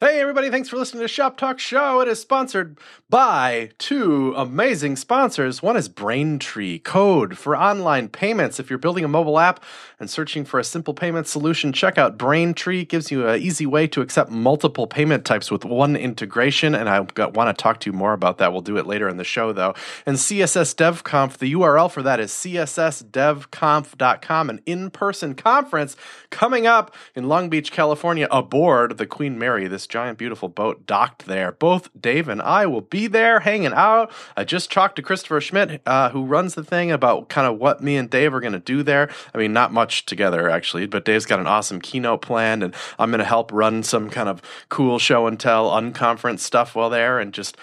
Hey, everybody, thanks for listening to Shop Talk Show. It is sponsored by two amazing sponsors. One is Braintree, code for online payments. If you're building a mobile app and searching for a simple payment solution, check out Braintree. It gives you an easy way to accept multiple payment types with one integration. And I want to talk to you more about that. We'll do it later in the show, though. And CSS DevConf, the URL for that is cssdevconf.com, an in person conference coming up in Long Beach, California, aboard the Queen Mary. This giant, beautiful boat docked there. Both Dave and I will be there hanging out. I just talked to Christopher Schmitt, uh, who runs the thing, about kind of what me and Dave are going to do there. I mean, not much together, actually, but Dave's got an awesome keynote planned, and I'm going to help run some kind of cool show and tell unconference stuff while there and just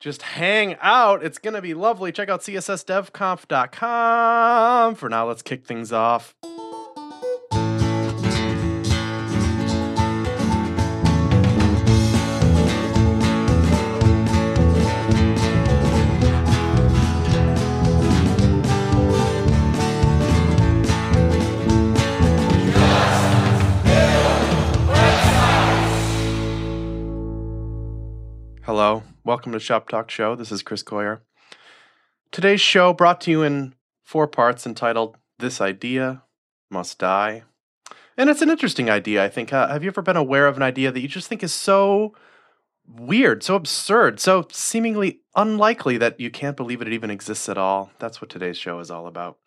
just hang out. It's going to be lovely. Check out cssdevconf.com. For now, let's kick things off. Hello, welcome to Shop Talk Show. This is Chris Coyier. Today's show brought to you in four parts entitled This Idea Must Die. And it's an interesting idea, I think. Uh, have you ever been aware of an idea that you just think is so weird, so absurd, so seemingly unlikely that you can't believe it even exists at all? That's what today's show is all about.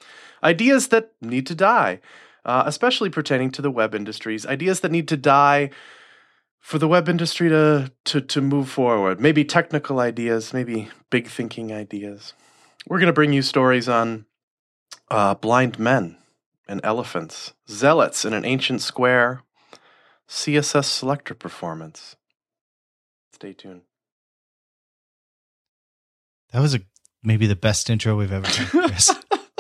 Ideas that need to die, uh, especially pertaining to the web industries, ideas that need to die for the web industry to, to, to move forward. Maybe technical ideas, maybe big thinking ideas. We're going to bring you stories on uh, blind men and elephants, zealots in an ancient square, CSS selector performance. Stay tuned. That was a maybe the best intro we've ever done, Chris.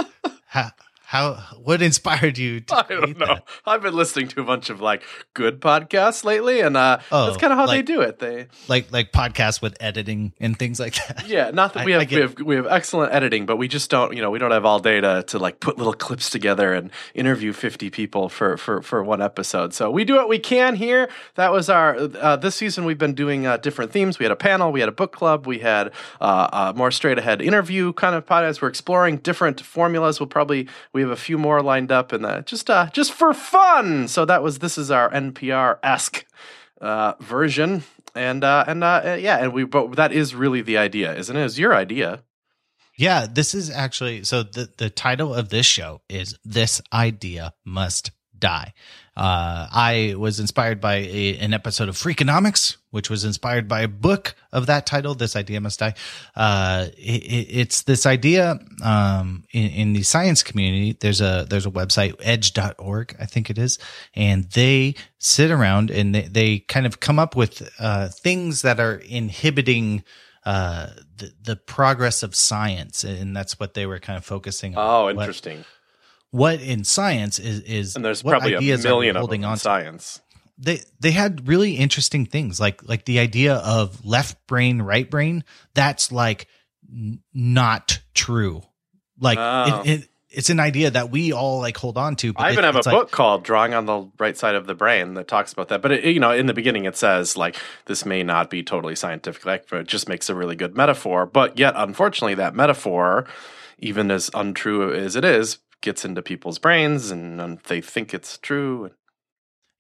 how, how what inspired you I don't know. that? I've been listening to a bunch of like good podcasts lately, and uh, Oh, that's kind of how they do it. They Like like podcasts with editing and things like that. Yeah, not that I- we have, we have we have excellent editing, but we just don't you know we don't have all day to, to like put little clips together and interview fifty people for for for one episode. So we do what we can here. That was our uh, this season. We've been doing uh, different themes. We had a panel, we had a book club, we had uh, a more straight ahead interview kind of podcast. We're exploring different formulas. We'll probably we have a few more lined up, and uh, just uh, just for fun. So that was this is our NPR esque uh, version, and uh, and uh, yeah, and we but that is really the idea, isn't it? It's your idea. Yeah, this is actually so the the title of this show is This Idea Must Die. Uh, I was inspired by a, an episode of Freakonomics, which was inspired by a book of that title, This Idea Must Die. Uh, it, it- it's this idea um, in, in the science community. There's a there's a website, edge.org, I think it is, and they sit around and they, they kind of come up with uh, things that are inhibiting uh, the, the progress of science, and that's what they were kind of focusing on. Oh, interesting. What, in science is is and there's what probably a ideas are million of holding on to? science. They they had really interesting things like like the idea of left brain, right brain. That's like n- not true. Like Oh. it, it, it's an idea that we all like hold on to. I even it- have a like- book called "Drawing on the Right Side of the Brain" that talks about that. But it, you know, in the beginning, it says like this may not be totally scientific, like, but it just makes a really good metaphor. But yet, unfortunately, that metaphor, even as untrue as it is, gets into people's brains, and um, they think it's true.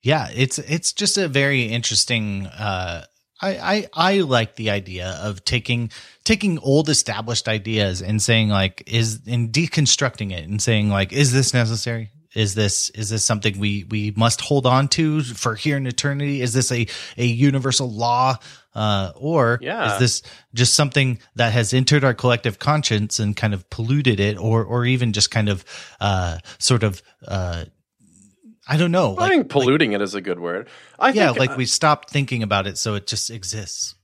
Yeah, it's it's just a very interesting. Uh, I, I I like the idea of taking taking old established ideas and saying like is and deconstructing it and saying like is this necessary? Is this is this something we we must hold on to for here in eternity? Is this a a universal law? Uh, or Yeah. is this just something that has entered our collective conscience and kind of polluted it, or or even just kind of uh, sort of uh, I don't know. I think polluting it is a good word. I yeah, think, like uh, we stopped thinking about it, so it just exists.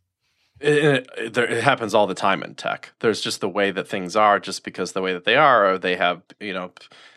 it, it, it happens all the time in tech. There's just the way that things are, just because the way that they are, or they have, you know,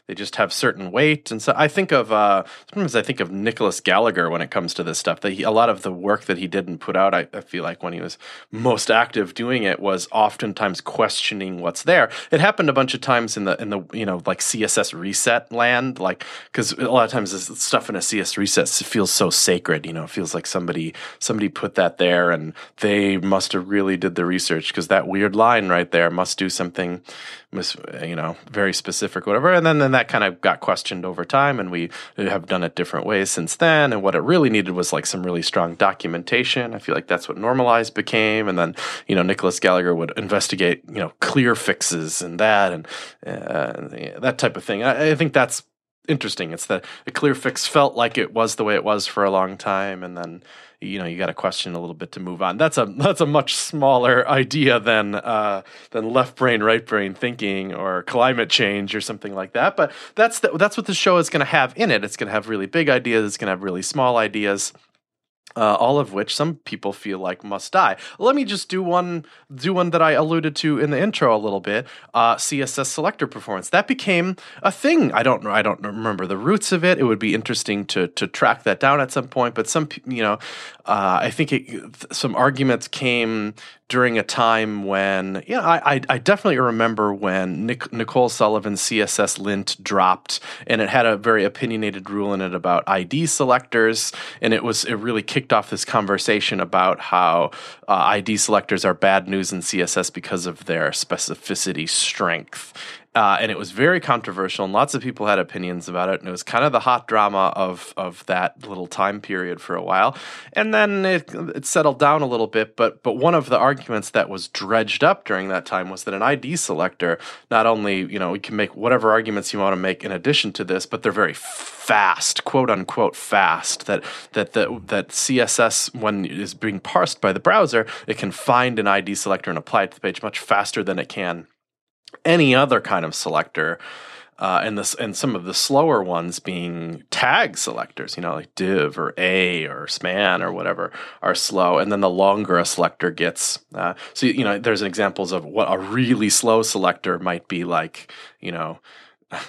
they just have certain weight. And so I think of uh, sometimes I think of Nicolas Gallagher when it comes to this stuff. That he, a lot of the work that he did and put out, I, I feel like when he was most active doing it was oftentimes questioning what's there. It happened a bunch of times in the in the you know like CSS reset land, like because a lot of times this stuff in a CSS reset feels so sacred. You know, it feels like somebody somebody put that there and they must have really did the research because that weird line right there must do something must, you know, very specific, whatever. And then, then that kind of got questioned over time, and we have done it different ways since then. And what it really needed was like some really strong documentation. I feel like that's what normalized became. And then, you know, Nicolas Gallagher would investigate, you know, clear fixes and that and uh, that type of thing. I, I think that's interesting. It's that a clear fix felt like it was the way it was for a long time, and then you know you got to question a little bit to move on. That's a that's a much smaller idea than uh, than left brain right brain thinking or climate change or something like that. But that's the, that's what the show is going to have in it. It's going to have really big ideas. It's going to have really small ideas uh, all of which some people feel like must die. Let me just do one, do one that I alluded to in the intro a little bit. Uh, CSS selector performance that became a thing. I don't know. I don't remember the roots of it. It would be interesting to to track that down at some point. But some, you know, uh, I think it, some arguments came during a time when, yeah, I, I, I definitely remember when Nick, Nicole Sullivan's CSS lint dropped, and it had a very opinionated rule in it about ID selectors, and it was it really kicked off this conversation about how uh, ID selectors are bad news in CSS because of their specificity strength. Uh, and it was very controversial, and lots of people had opinions about it. And it was kind of the hot drama of of that little time period for a while. And then it, it settled down a little bit. But but one of the arguments that was dredged up during that time was that an ID selector not only you know you can make whatever arguments you want to make in addition to this, but they're very fast, quote unquote fast. That that the, that CSS when is being parsed by the browser, it can find an ID selector and apply it to the page much faster than it can any other kind of selector. Uh, and this and some of the slower ones being tag selectors, you know, like div or a or span or whatever, are slow. And then the longer a selector gets, uh, so you know, there's examples of what a really slow selector might be like, you know,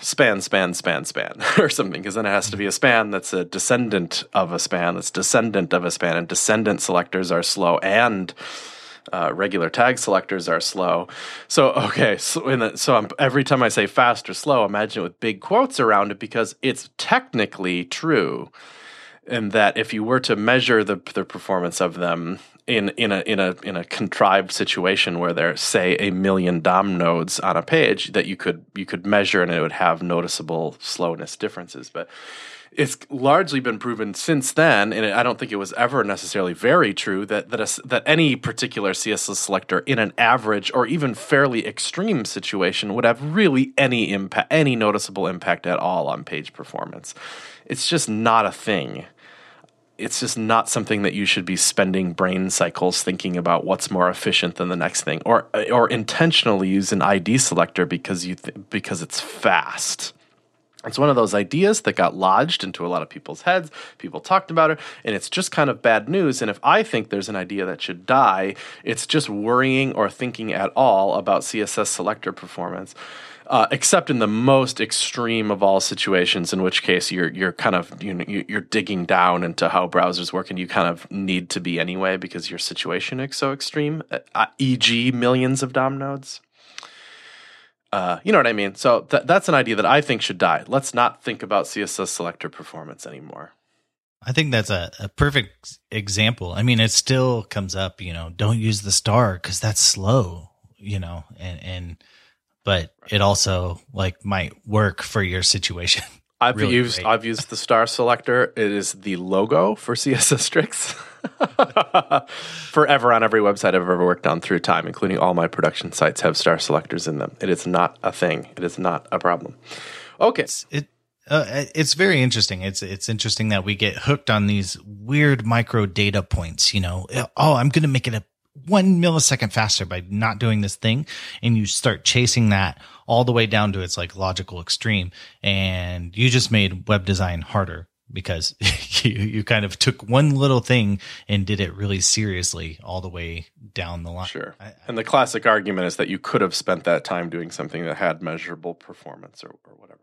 span, span, span, span, or something, because then it has to be a span that's a descendant of a span that's descendant of a span, and descendant selectors are slow and uh, regular tag selectors are slow. So okay, so, the, so I'm, every time I say fast or slow, imagine it with big quotes around it because it's technically true, and that if you were to measure the the performance of them in in a in a in a contrived situation where there's say a million DOM nodes on a page that you could you could measure and it would have noticeable slowness differences, but it's largely been proven since then, and I don't think it was ever necessarily very true that that a, that any particular CSS selector in an average or even fairly extreme situation would have really any impact, any noticeable impact at all on page performance. It's just not a thing. It's just not something that you should be spending brain cycles thinking about what's more efficient than the next thing, or or intentionally use an ID selector because you th- because it's fast it's one of those ideas that got lodged into a lot of people's heads. People talked about it, and it's just kind of bad news. And if I think there's an idea that should die, it's just worrying or thinking at all about CSS selector performance. Uh, except in the most extreme of all situations, in which case you're you're kind of you know, you're digging down into how browsers work, and you kind of need to be anyway because your situation is so extreme. Uh, e.g., millions of DOM nodes. Uh, you know what I mean? So th- that's an idea that I think should die. Let's not think about CSS selector performance anymore. I think that's a, a perfect example. I mean, it still comes up, you know, don't use the star because that's slow, you know, and, and, but it also like might work for your situation. I've really used great. I've used the star selector. It is the logo for CSS Tricks. Forever on every website I've ever worked on through time, including all my production sites, have star selectors in them. It is not a thing. It is not a problem. Okay. It's, it uh, it's very interesting. It's it's interesting that we get hooked on these weird micro data points. You know, oh, I'm going to make it a one millisecond faster by not doing this thing. And you start chasing that all the way down to its like logical extreme. And you just made web design harder because you, you kind of took one little thing and did it really seriously all the way down the line. Sure. I, and the classic argument is that you could have spent that time doing something that had measurable performance or, or whatever.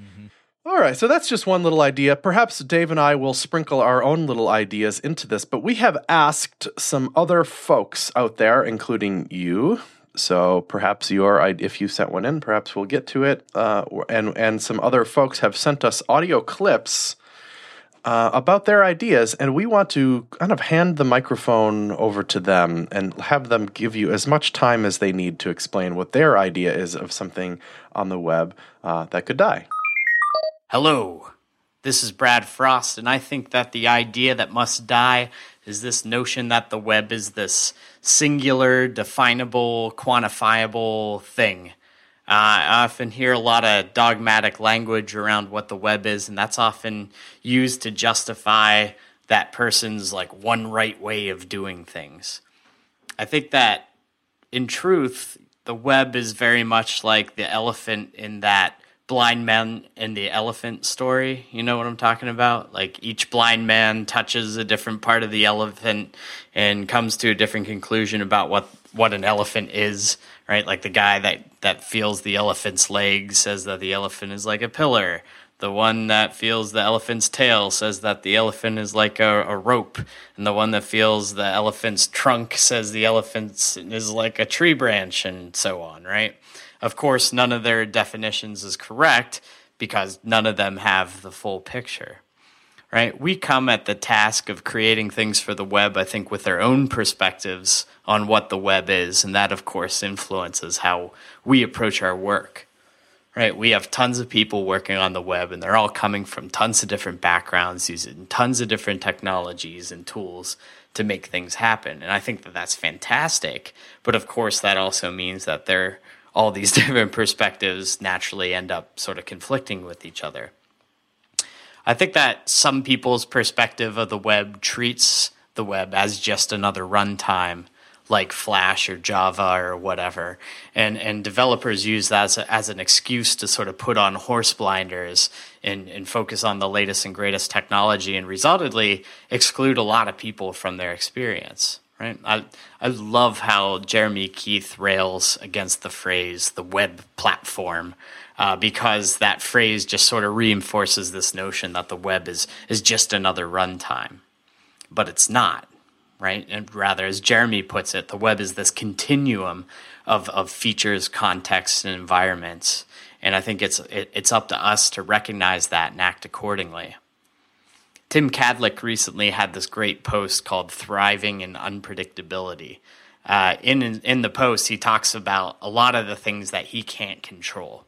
Mm-hmm. All right, so that's just one little idea. Perhaps Dave and I will sprinkle our own little ideas into this, but we have asked some other folks out there, including you. So perhaps your if you sent one in, perhaps we'll get to it. Uh, and and some other folks have sent us audio clips uh, about their ideas, and we want to kind of hand the microphone over to them and have them give you as much time as they need to explain what their idea is of something on the web uh, that could die. Hello, this is Brad Frost, and I think that the idea that must die is this notion that the web is this singular, definable, quantifiable thing. Uh, I often hear a lot of dogmatic language around what the web is, and that's often used to justify that person's like one right way of doing things. I think that in truth, the web is very much like the elephant in that blind man and the elephant story. You know what I'm talking about? Like each blind man touches a different part of the elephant and comes to a different conclusion about what what an elephant is, right? Like the guy that that feels the elephant's leg says that the elephant is like a pillar. The one that feels the elephant's tail says that the elephant is like a, a rope. And the one that feels the elephant's trunk says the elephant is like a tree branch, and so on, right? Of course, none of their definitions is correct because none of them have the full picture. Right? We come at the task of creating things for the web, I think, with our own perspectives on what the web is. And that, of course, influences how we approach our work. Right? We have tons of people working on the web, and they're all coming from tons of different backgrounds, using tons of different technologies and tools to make things happen. And I think that that's fantastic. But of course, that also means that they're all these different perspectives naturally end up sort of conflicting with each other. I think that some people's perspective of the web treats the web as just another runtime like Flash or Java or whatever. And, and developers use that as, a, as an excuse to sort of put on horse blinders and, and focus on the latest and greatest technology and resultantly exclude a lot of people from their experience right? I I love how Jeremy Keith rails against the phrase the web platform. Uh, because that phrase just sort of reinforces this notion that the web is is just another runtime, but it's not, right? And rather, as Jeremy puts it, the web is this continuum of of features, contexts, and environments. And I think it's it, it's up to us to recognize that and act accordingly. Tim Kadlec recently had this great post called "Thriving in Unpredictability." Uh, in in the post, he talks about a lot of the things that he can't control.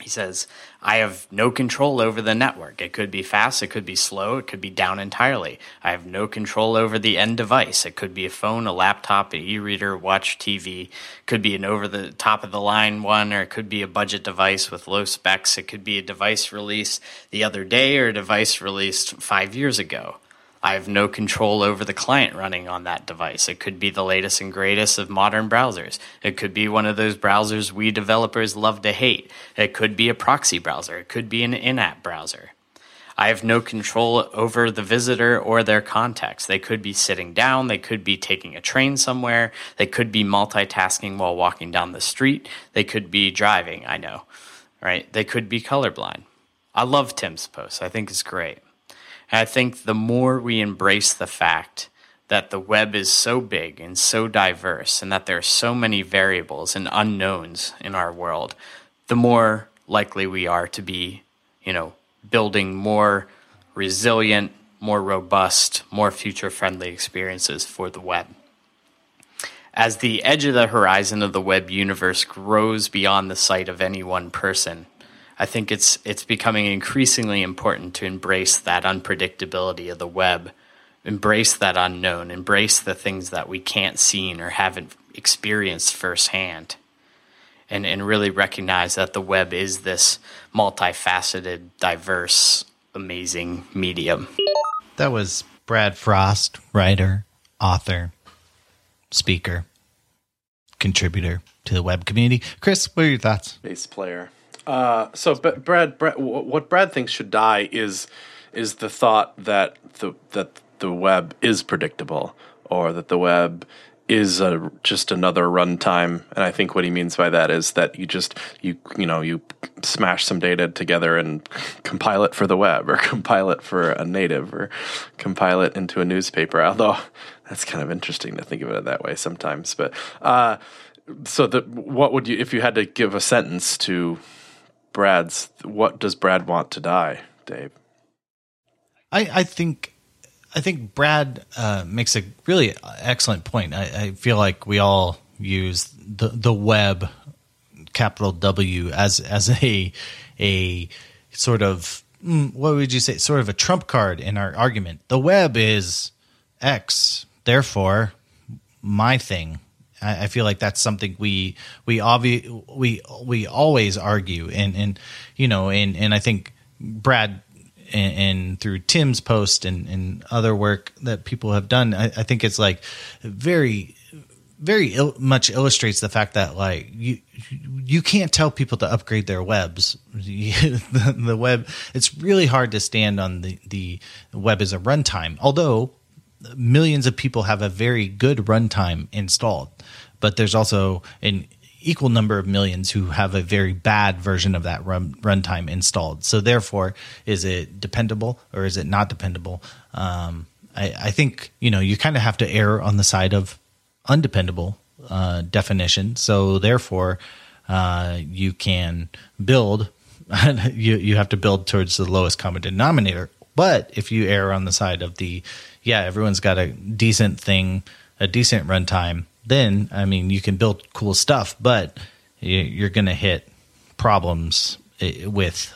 He says, I have no control over the network. It could be fast, it could be slow, it could be down entirely. I have no control over the end device. It could be a phone, a laptop, an e reader, watch, TV. Could be an over the top of the line one, or it could be a budget device with low specs. It could be a device released the other day or a device released five years ago. I have no control over the client running on that device. It could be the latest and greatest of modern browsers. It could be one of those browsers we developers love to hate. It could be a proxy browser. It could be an in app browser. I have no control over the visitor or their context. They could be sitting down, they could be taking a train somewhere, they could be multitasking while walking down the street, they could be driving, I know, right? They could be colorblind. I love Tim's post. I think it's great. And I think the more we embrace the fact that the web is so big and so diverse and that there are so many variables and unknowns in our world, the more likely we are to be, you know, building more resilient, more robust, more future friendly experiences for the web. As the edge of the horizon of the web universe grows beyond the sight of any one person, I think it's it's becoming increasingly important to embrace that unpredictability of the web, embrace that unknown, embrace the things that we can't see or haven't experienced firsthand. And, and really recognize that the web is this multifaceted, diverse, amazing medium. That was Brad Frost, writer, author, speaker, contributor to the web community. Chris, what are your thoughts? Bass player. Uh, so, but Brad, Brad, what Brad thinks should die is is the thought that the that the web is predictable, or that the web is a, just another runtime, and I think what he means by that is that you just you you know you smash some data together and compile it for the web, or compile it for a native, or compile it into a newspaper. Although that's kind of interesting to think of it that way sometimes. But uh, so the what would you if you had to give a sentence to Brad's? What does Brad want to die, Dave? I, I think I think Brad uh, makes a really excellent point. I, I, feel like we all use the the web, capital W, as as a a sort of mm, what would you say, sort of a trump card in our argument. The web is X, therefore my thing. I, I feel like that's something we we obvi- we we always argue, and and you know, and and I think Brad and, and, through Tim's post and, and other work that people have done, I, I think it's like very, very il- much illustrates the fact that like you you can't tell people to upgrade their webs. the, the web, it's really hard to stand on the the web as a runtime. Although millions of people have a very good runtime installed, but there's also an equal number of millions who have a very bad version of that run runtime installed. So therefore, is it dependable or is it not dependable? Um, I, I, think you know you kind of have to err on the side of undependable uh, definition. So therefore, uh, you can build. you you have to build towards the lowest common denominator. But if you err on the side of the yeah, everyone's got a decent thing, a decent runtime then I mean you can build cool stuff, but you're going to hit problems eh, with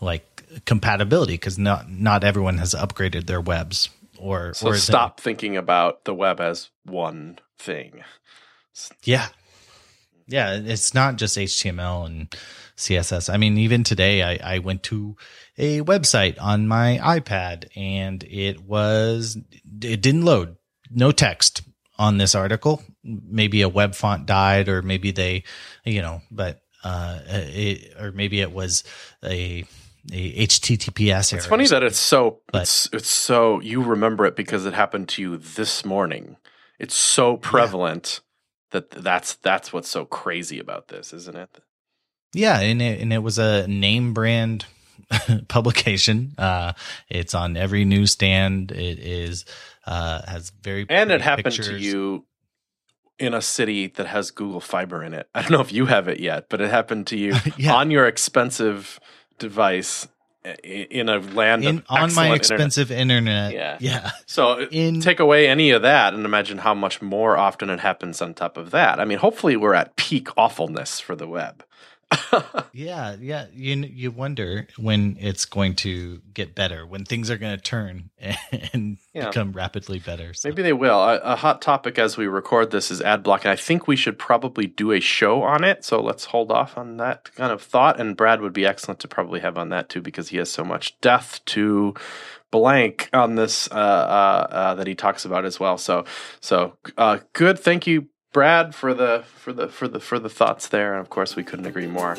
like compatibility because not not everyone has upgraded their webs or so or stop thinking about the web as one thing. Yeah, yeah, it's not just HTML and CSS. I mean, even today, I, I went to a website on my iPad and it was it didn't load, no text on this article. Maybe a web font died, or maybe they, you know, but uh, it, or maybe it was a a HTTPS. It's funny that it's so but, it's it's so you remember it because it happened to you this morning. It's so prevalent yeah. That that's that's what's so crazy about this, isn't it? Yeah, and it, and it was a name brand publication. Uh, it's on every newsstand. It is uh, has very and it happened pictures. to you in a city that has Google Fiber in it. I don't know if you have it yet, but it happened to you yeah. on your expensive device in a land in, on my expensive internet. internet. Yeah, yeah. So uh, in, take away any of that, and imagine how much more often it happens on top of that. I mean, hopefully, we're at peak awfulness for the web. yeah, yeah. You you wonder when it's going to get better, when things are going to turn and yeah. become rapidly better. So. Maybe they will. A, a, hot topic as we record this is ad block, and I think we should probably do a show on it. So let's hold off on that kind of thought. And Brad would be excellent to probably have on that too, because he has so much death to blank on this uh, uh, uh, that he talks about as well. So so uh, good. Thank you, Brad for the for the for the for the thoughts there, and of course we couldn't agree more.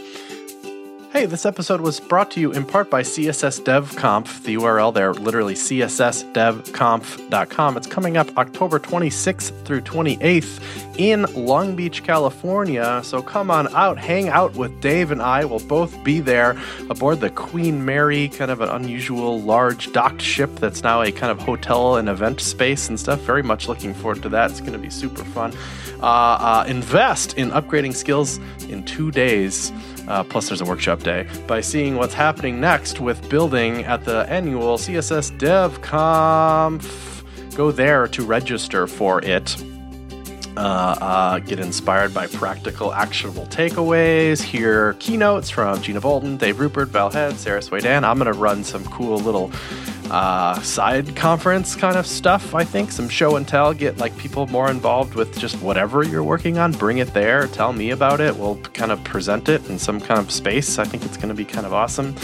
Hey, this episode was brought to you in part by CSS DevConf. The URL there, literally cssdevconf.com. It's coming up October 26th through 28th in Long Beach, California. So come on out, hang out with Dave and I. We'll both be there aboard the Queen Mary, kind of an unusual large docked ship that's now a kind of hotel and event space and stuff. Very much looking forward to that. It's going to be super fun. Uh, uh, invest in upgrading skills in two days. Uh, plus, there's a workshop day by seeing what's happening next with building at the annual CSS Dev Conf. Go there to register for it. Uh, uh, get inspired by practical, actionable takeaways, hear keynotes from Gina Bolton, Dave Rupert, Val Head, Sara Soueidan. I'm going to run some cool little uh, side conference kind of stuff. I think some show and tell, get like people more involved with just whatever you're working on. Bring it there, tell me about it. We'll kind of present it in some kind of space. I think it's going to be kind of awesome.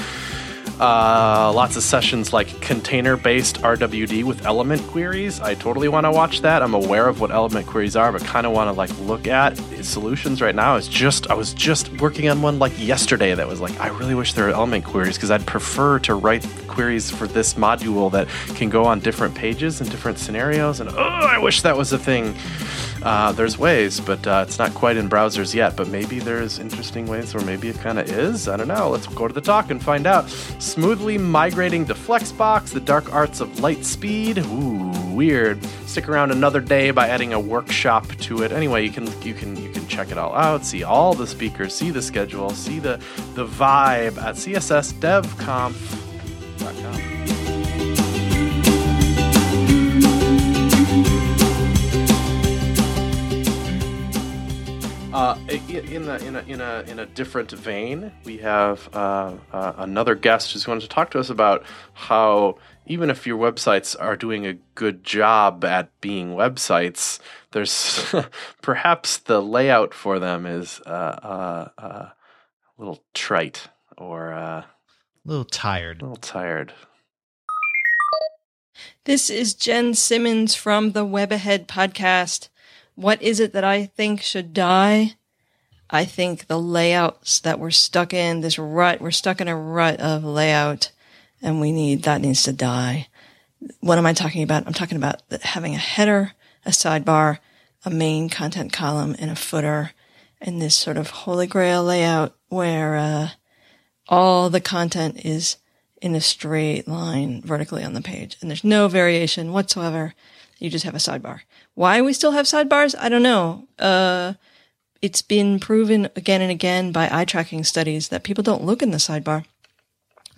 Uh, lots of sessions like container based RWD with element queries. I totally want to watch that. I'm aware of what element queries are, but kind of want to like look at solutions right now. It's just I was just working on one like yesterday that was like I really wish there were element queries because I'd prefer to write queries for this module that can go on different pages and different scenarios. And oh, I wish that was a thing. Uh, there's ways, but uh, it's not quite in browsers yet. But maybe there's interesting ways, or maybe it kind of is. I don't know. Let's go to the talk and find out. Smoothly migrating to Flexbox, the dark arts of light speed. Ooh, weird. Stick around another day by adding a workshop to it. Anyway, you can you can you can check it all out. See all the speakers. See the schedule. See the the vibe at cssdevconf.com. Uh, in a, in a in a in a different vein, we have uh, uh, another guest who's going to talk to us about how even if your websites are doing a good job at being websites, there's perhaps the layout for them is uh, uh, uh, a little trite or a little tired. A little tired. This is Jen Simmons from the Web Ahead podcast. What is it that I think should die? I think the layouts that we're stuck in, this rut, we're stuck in a rut of layout and we need, that needs to die. What am I talking about? I'm talking about having a header, a sidebar, a main content column, and a footer, and this sort of holy grail layout where, uh, all the content is in a straight line vertically on the page and there's no variation whatsoever. You just have a sidebar. Why we still have sidebars? I don't know. Uh, it's been proven again and again by eye tracking studies that people don't look in the sidebar.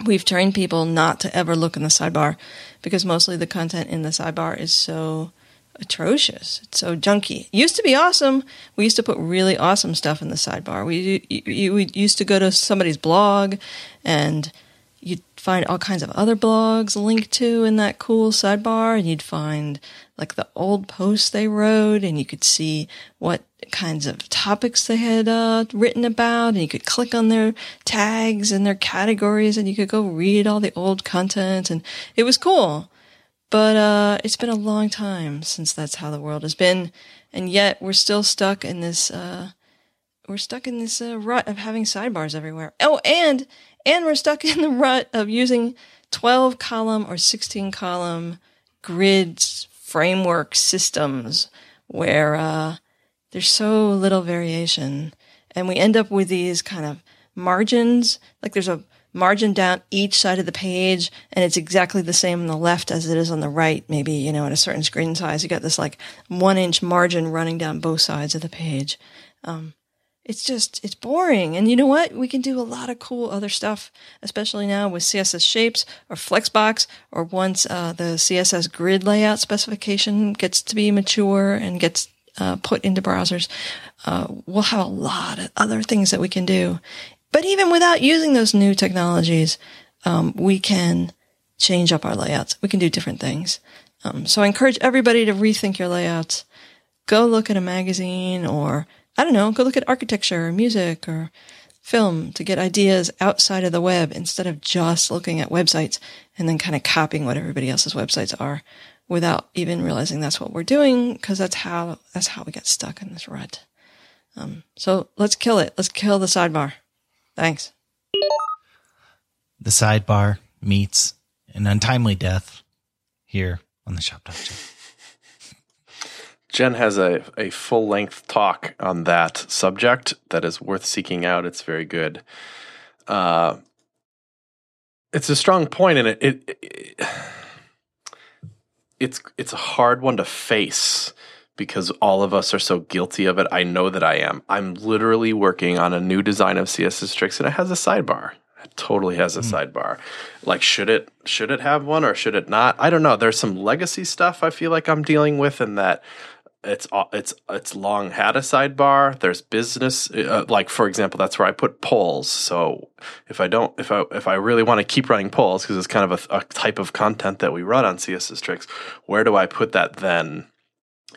We've trained people not to ever look in the sidebar because mostly the content in the sidebar is so atrocious. It's so junky. It used to be awesome. We used to put really awesome stuff in the sidebar. We, we used to go to somebody's blog and find all kinds of other blogs linked to in that cool sidebar and you'd find like the old posts they wrote and you could see what kinds of topics they had uh, written about and you could click on their tags and their categories and you could go read all the old content and it was cool. But uh, it's been a long time since that's how the world has been and yet we're still stuck in this uh, we're stuck in this uh, rut of having sidebars everywhere. Oh and and we're stuck in the rut of using 12 column or 16 column grids framework systems where uh, there's so little variation. And we end up with these kind of margins, like there's a margin down each side of the page and it's exactly the same on the left as it is on the right. Maybe, you know, at a certain screen size, you got this like one inch margin running down both sides of the page. Um, it's just it's boring. And you know what? We can do a lot of cool other stuff especially now with css shapes or flexbox or once uh, the css grid layout specification gets to be mature and gets uh, put into browsers uh, we'll have a lot of other things that we can do. But even without using those new technologies um, we can change up our layouts. We can do different things. Um, so i encourage everybody to rethink your layouts. Go look at a magazine or I don't know, go look at architecture or music or film to get ideas outside of the web instead of just looking at websites and then kind of copying what everybody else's websites are without even realizing that's what we're doing because that's how that's how we get stuck in this rut. Um, so let's kill it. Let's kill the sidebar. Thanks. The sidebar meets an untimely death here on the Shop Talk Show. Jen has a, a full length talk on that subject that is worth seeking out. It's very good. Uh, it's a strong point, and it, it, it it's it's a hard one to face because all of us are so guilty of it. I know that I am. I'm literally working on a new design of CSS Tricks, and it has a sidebar. It totally has a mm. sidebar. Like, should it should it have one or should it not? I don't know. There's some legacy stuff I feel like I'm dealing with, and that it's it's it's long had a sidebar. There's business, uh, like for example, that's where I put polls. So if I don't, if I if I really want to keep running polls because it's kind of a, a, type of content that we run on CSS Tricks, where do I put that then?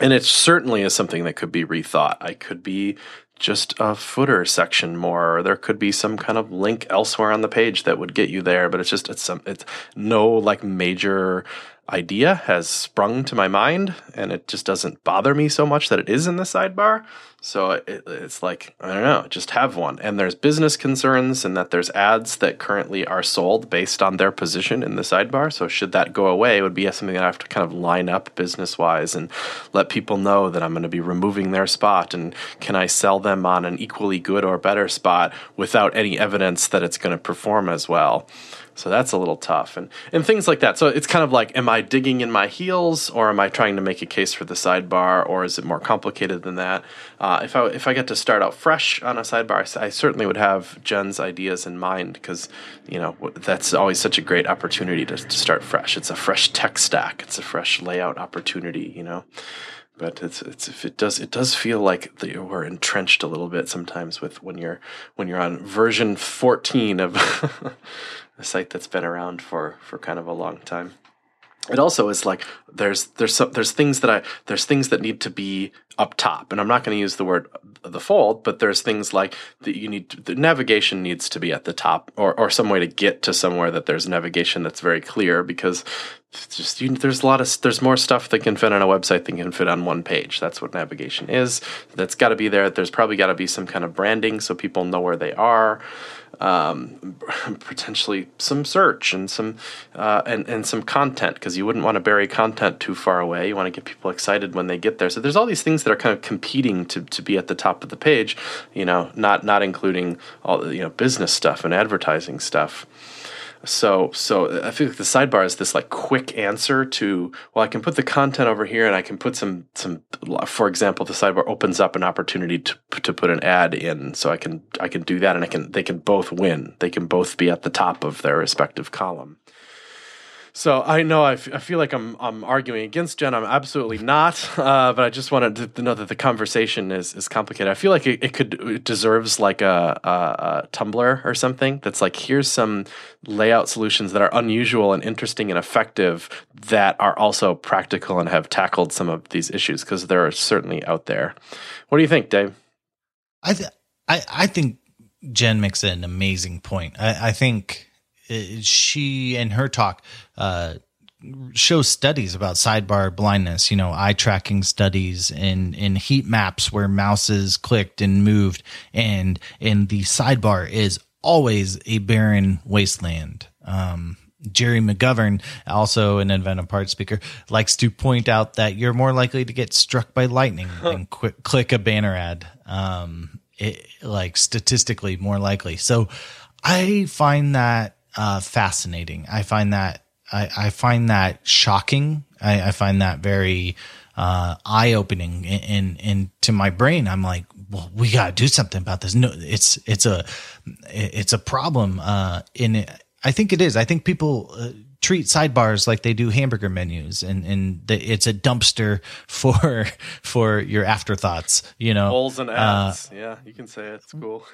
And it certainly is something that could be rethought. I could be just a footer section more, or there could be some kind of link elsewhere on the page that would get you there. But it's just it's some it's no like major idea has sprung to my mind and it just doesn't bother me so much that it is in the sidebar. So it, it's like, I don't know, just have one. And there's business concerns and that there's ads that currently are sold based on their position in the sidebar. So should that go away, it would be something that I have to kind of line up business wise and let people know that I'm going to be removing their spot. And can I sell them on an equally good or better spot without any evidence that it's going to perform as well? So that's a little tough and, and things like that. So it's kind of like, am I digging in my heels or am I trying to make a case for the sidebar or is it more complicated than that? Uh, if, I, if I get to start out fresh on a sidebar, I certainly would have Jen's ideas in mind because, you know, that's always such a great opportunity to, to start fresh. It's a fresh tech stack. It's a fresh layout opportunity, you know but it's it's if it does it does feel like the, we're entrenched a little bit sometimes with when you're when you're on version 14 of a site that's been around for for kind of a long time it also is like there's there's some, there's things that I there's things that need to be up top, and I'm not going to use the word uh, the fold, but there's things like that you need to, the navigation needs to be at the top, or or some way to get to somewhere that there's navigation that's very clear because just you, there's a lot of there's more stuff that can fit on a website than can fit on one page. That's what navigation is. That's got to be there. There's probably got to be some kind of branding so people know where they are um, potentially some search and some uh, and and some content because you wouldn't want to bury content too far away. You want to get people excited when they get there. So there's all these things that are kind of competing to to be at the top of the page. You know, not not including all the you know business stuff and advertising stuff. So so I feel like the sidebar is this like quick answer to well I can put the content over here and I can put some some for example the sidebar opens up an opportunity to to put an ad in so I can I can do that and I can they can both win they can both be at the top of their respective column. So I know I, f- I feel like I'm I'm arguing against Jen. I'm absolutely not. Uh, but I just wanted to know that the conversation is is complicated. I feel like it, it could it deserves like a, a, a Tumblr or something that's like here's some layout solutions that are unusual and interesting and effective that are also practical and have tackled some of these issues because there are certainly out there. What do you think, Dave? I th- I I think Jen makes an amazing point. I, I think she and her talk uh, shows studies about sidebar blindness, you know, eye tracking studies and in heat maps where mouses clicked and moved and and the sidebar is always a barren wasteland. Um, Gerry McGovern, also An Event Apart speaker, likes to point out that you're more likely to get struck by lightning than quick, click a banner ad. Um, it, like statistically more likely. So I find that uh, fascinating. I find that I, I find that shocking. I, I find that very uh, eye opening. And, and to my brain, I'm like, well, we got to do something about this. No, it's it's a it's a problem. Uh, in I think it is. I think people uh, treat sidebars like they do hamburger menus and and the, it's a dumpster for for your afterthoughts you know? Bowls and ads uh, yeah you can say it. it's cool.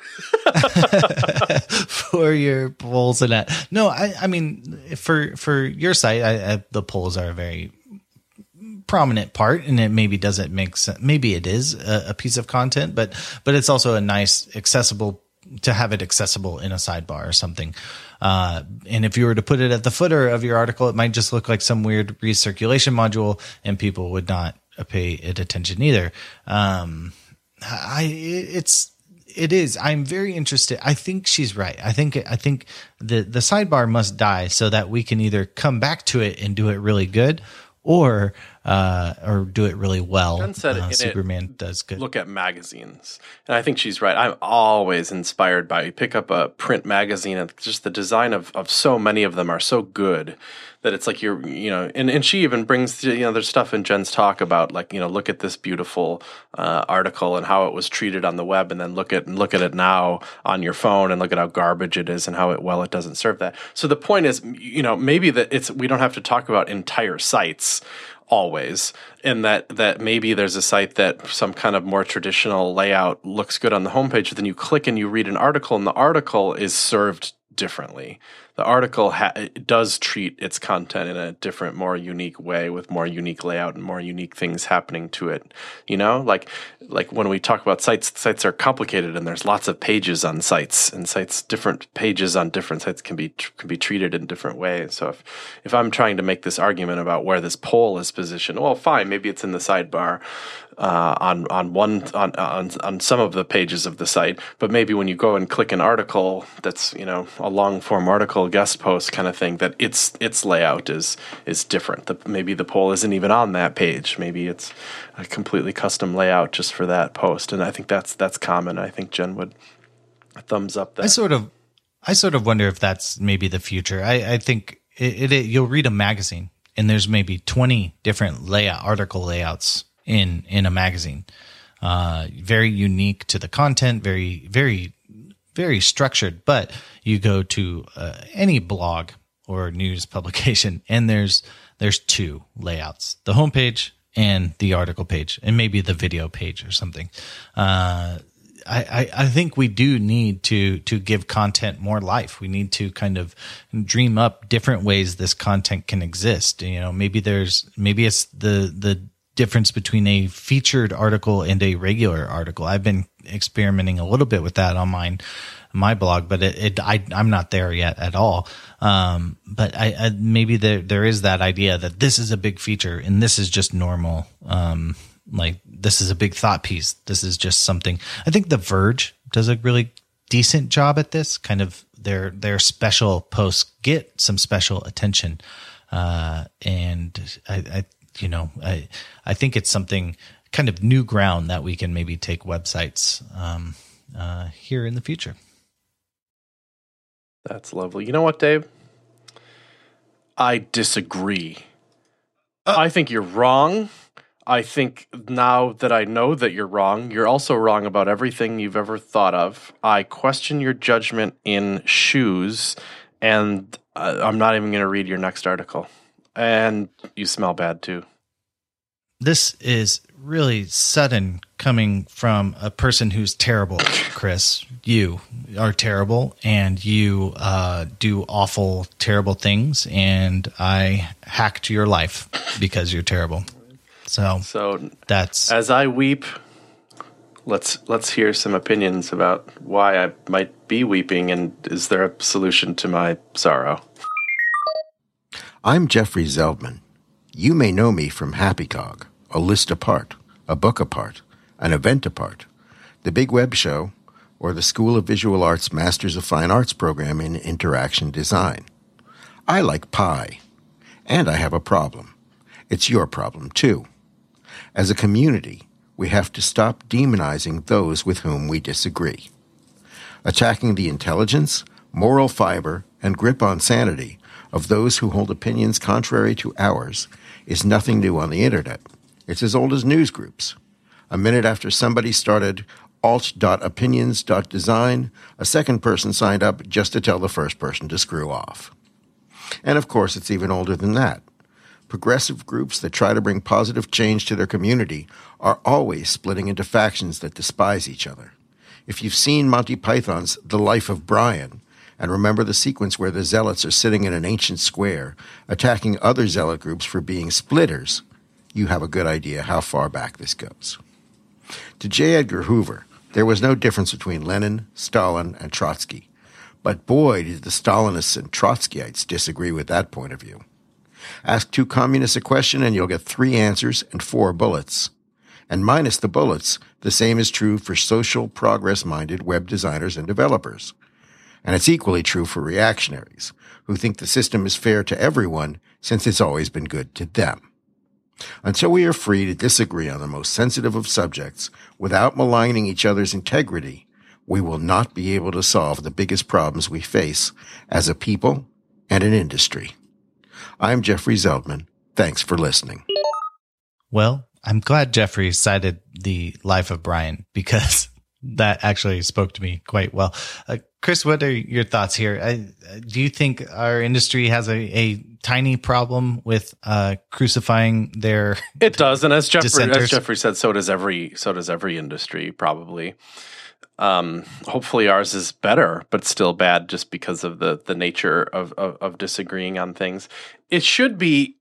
For your polls and ads no i i mean for for your site I, I, the polls are a very prominent part and it maybe doesn't make sense maybe it is a, a piece of content but but it's also a nice accessible to have it accessible in a sidebar or something uh, and if you were to put it at the footer of your article, it might just look like some weird recirculation module, and people would not pay it attention either. Um, I it's it is. I'm very interested. I think she's right. I think I think the the sidebar must die so that we can either come back to it and do it really good, or uh, or do it really well. Jen said uh, Superman it, does good. Look at magazines, and I think she's right. I'm always inspired by you pick up a print magazine, and just the design of of so many of them are so good that it's like you're you know and, and she even brings you know there's stuff in jen's talk about like you know look at this beautiful uh, article and how it was treated on the web and then look at look at it now on your phone and look at how garbage it is and how it well it doesn't serve that so the point is you know maybe that it's we don't have to talk about entire sites always and that that maybe there's a site that some kind of more traditional layout looks good on the homepage but then you click and you read an article and the article is served differently the article ha- does treat its content in a different, more unique way with more unique layout and more unique things happening to it. You know, like like when we talk about sites, sites are complicated and there's lots of pages on sites, and sites different pages on different sites can be can be treated in different ways. So if if I'm trying to make this argument about where this poll is positioned, well, fine, maybe it's in the sidebar uh, on on one on, on on some of the pages of the site, but maybe when you go and click an article that's you know a long form article guest post kind of thing, that its its layout is is different. The, maybe the poll isn't even on that page. Maybe it's a completely custom layout just for that post, and I think that's that's common. I think Jen would thumbs up that. I sort of, I sort of wonder if that's maybe the future. I, I think it, it, you'll read a magazine and there's maybe 20 different layout article layouts in in a magazine. Uh, very unique to the content, very very very structured. But you go to uh, any blog or news publication, and there's there's two layouts: the homepage and the article page, and maybe the video page or something. Uh, I, I, think we do need to to give content more life. We need to kind of dream up different ways this content can exist. You know, maybe there's maybe it's the the difference between a featured article and a regular article. I've been experimenting a little bit with that on mine, my blog, but it, it I, am not there yet at all. Um, but I, I, maybe there there is that idea that this is a big feature and this is just normal. Um, like this is a big thought piece. This is just something. I think The Verge does a really decent job at this. Kind of their their special posts get some special attention, uh, and I, I you know, I I think it's something kind of new ground that we can maybe take websites um, uh, here in the future. That's lovely. You know what, Dave? I disagree. Uh, I think you're wrong. I think now that I know that you're wrong, you're also wrong about everything you've ever thought of. I question your judgment in shoes, and uh, I'm not even going to read your next article. And you smell bad too. This is really sudden coming from a person who's terrible, Chris. You are terrible and you uh, do awful, terrible things. And I hacked your life because you're terrible. So, so that's as I weep. Let's let's hear some opinions about why I might be weeping, and is there a solution to my sorrow? I'm Jeffrey Zeldman. You may know me from Happy Cog, a list apart, a book apart, an event apart, the Big Web Show, or the School of Visual Arts Masters of Fine Arts program in Interaction Design. I like pie, and I have a problem. It's your problem, too. As a community, we have to stop demonizing those with whom we disagree. Attacking the intelligence, moral fiber, and grip on sanity of those who hold opinions contrary to ours is nothing new on the internet. It's as old as news groups. A minute after somebody started alt.opinions.design, a second person signed up just to tell the first person to screw off. And of course, it's even older than that. Progressive groups that try to bring positive change to their community are always splitting into factions that despise each other. If you've seen Monty Python's The Life of Brian, and remember the sequence where the zealots are sitting in an ancient square, attacking other zealot groups for being splitters, you have a good idea how far back this goes. To J. Edgar Hoover, there was no difference between Lenin, Stalin, and Trotsky. But boy, did the Stalinists and Trotskyites disagree with that point of view. Ask two communists a question and you'll get three answers and four bullets. And minus the bullets, the same is true for social progress minded web designers and developers. And it's equally true for reactionaries, who think the system is fair to everyone since it's always been good to them. Until we are free to disagree on the most sensitive of subjects without maligning each other's integrity, we will not be able to solve the biggest problems we face as a people and an industry. I'm Jeffrey Zeldman. Thanks for listening. Well, I'm glad Jeffrey cited the life of Brian because that actually spoke to me quite well. Uh, Chris, what are your thoughts here? I, do you think our industry has a, a tiny problem with uh, crucifying their? It does, and as Jeffrey, as Jeffrey said, so does every so does every industry probably. Um, hopefully ours is better, but still bad just because of the the nature of, of, of disagreeing on things. It should be.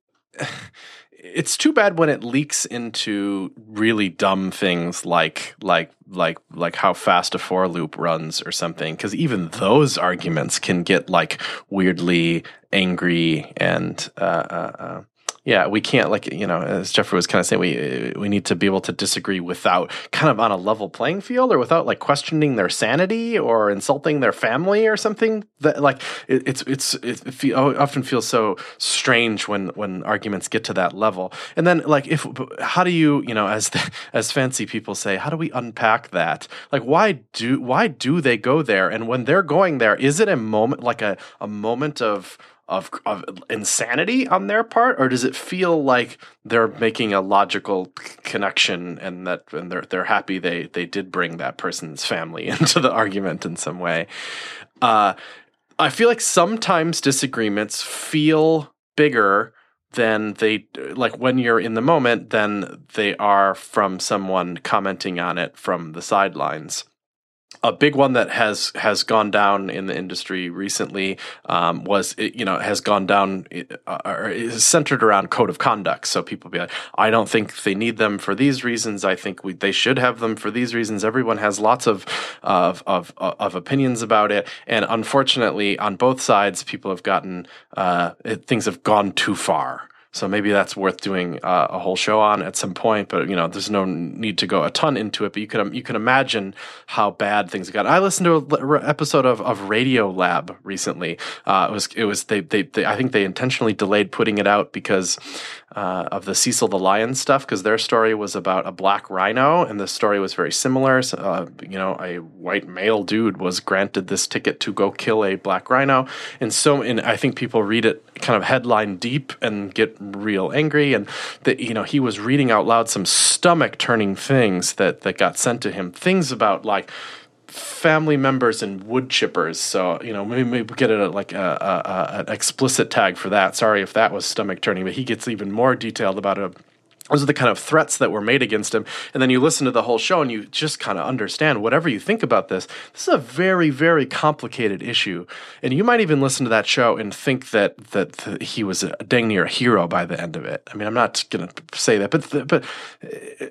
It's too bad when it leaks into really dumb things like like like like how fast a for loop runs or something because even those arguments can get like weirdly angry and uh, uh, uh, yeah, we can't like you know, as Jeffrey was kind of saying, we we need to be able to disagree without kind of on a level playing field, or without like questioning their sanity or insulting their family or something. That like it, it's it's it often feels so strange when when arguments get to that level. And then like if how do you you know as the, as fancy people say, how do we unpack that? Like why do why do they go there? And when they're going there, is it a moment like a a moment of of, of insanity on their part, or does it feel like they're making a logical connection and that and they're they're happy they they did bring that person's family into the argument in some way? Uh, I feel like sometimes disagreements feel bigger than they like when you're in the moment than they are from someone commenting on it from the sidelines a big one that has has gone down in the industry recently um, was you know has gone down uh, or is centered around code of conduct. So people be like, I don't think they need them for these reasons. I think we, they should have them for these reasons. Everyone has lots of of of, of opinions about it, and unfortunately, on both sides, people have gotten uh, things have gone too far. So maybe that's worth doing uh, a whole show on at some point. But you know, there's no need to go a ton into it. But you can you can imagine how bad things got. I listened to an episode of, of Radiolab recently. Uh, it was it was they, they, they I think they intentionally delayed putting it out because uh, of the Cecil the Lion stuff because their story was about a black rhino and the story was very similar. So, uh, you know, a white male dude was granted this ticket to go kill a black rhino, and so and I think people read it kind of headline deep and get real angry. And that you know he was reading out loud some stomach turning things that that got sent to him. Things about like family members and wood chippers so you know maybe, maybe get a like a, a, an explicit tag for that sorry if that was stomach turning but he gets even more detailed about a those are the kind of threats that were made against him. And then you listen to the whole show and you just kind of understand whatever you think about this. This is a very, very complicated issue. And you might even listen to that show and think that that he was a dang near a hero by the end of it. I mean, I'm not going to say that, but but eh,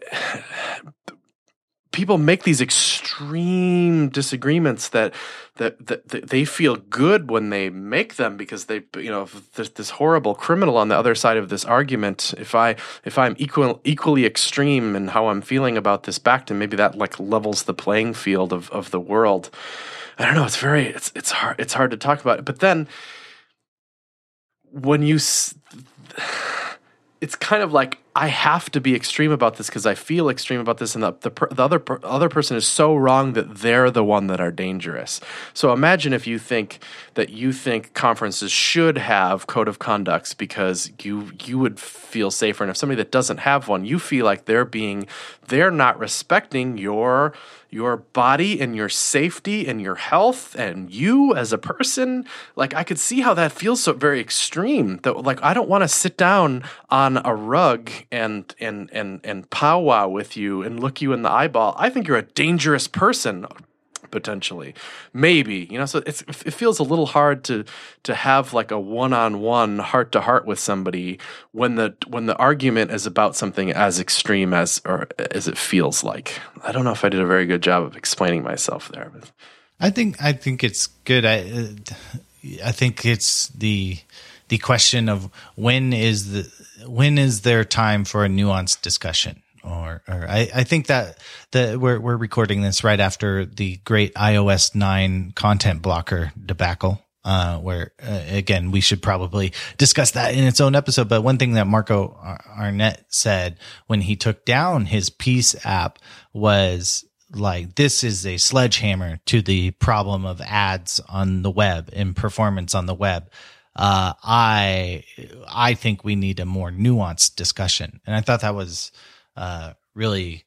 people make these extreme disagreements that, that that, that they feel good when they make them because they you know this horrible criminal on the other side of this argument if i if i'm equal equally extreme in how i'm feeling about this back to maybe that like levels the playing field of of the world i don't know it's very it's it's hard it's hard to talk about it. but then when you it's kind of like I have to be extreme about this because I feel extreme about this, and the the, the other per, other person is so wrong that they're the one that are dangerous. So imagine if you think that you think conferences should have code of conducts because you you would feel safer, and if somebody that doesn't have one, you feel like they're being they're not respecting your your body and your safety and your health and you as a person like i could see how that feels so very extreme that like i don't want to sit down on a rug and and and and powwow with you and look you in the eyeball i think you're a dangerous person potentially. Maybe you know so it feels a little hard to to have like a one-on-one heart to heart with somebody when the when the argument is about something as extreme as or as it feels like. I don't know if i did a very good job of explaining myself there i think i think it's good. I i think it's the the question of when is the when is there time for a nuanced discussion or, or I, I think that the we're we're recording this right after the great iOS nine content blocker debacle. Uh, where uh, again we should probably discuss that in its own episode. But one thing that Marco Arment said when he took down his Peace app was like this is a sledgehammer to the problem of ads on the web and performance on the web. Uh, I I think we need a more nuanced discussion, and I thought that was uh, really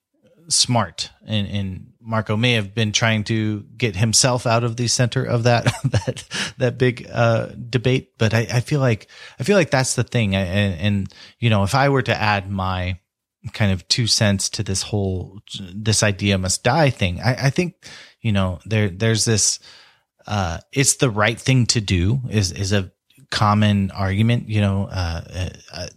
smart. And, and, Marco may have been trying to get himself out of the center of that that that big uh, debate. But I, I, feel like I feel like that's the thing. And, and you know, if I were to add my kind of two cents to this whole this idea must die thing. I, I think you know there there's this uh, it's the right thing to do is is a common argument. You know, uh, uh, uh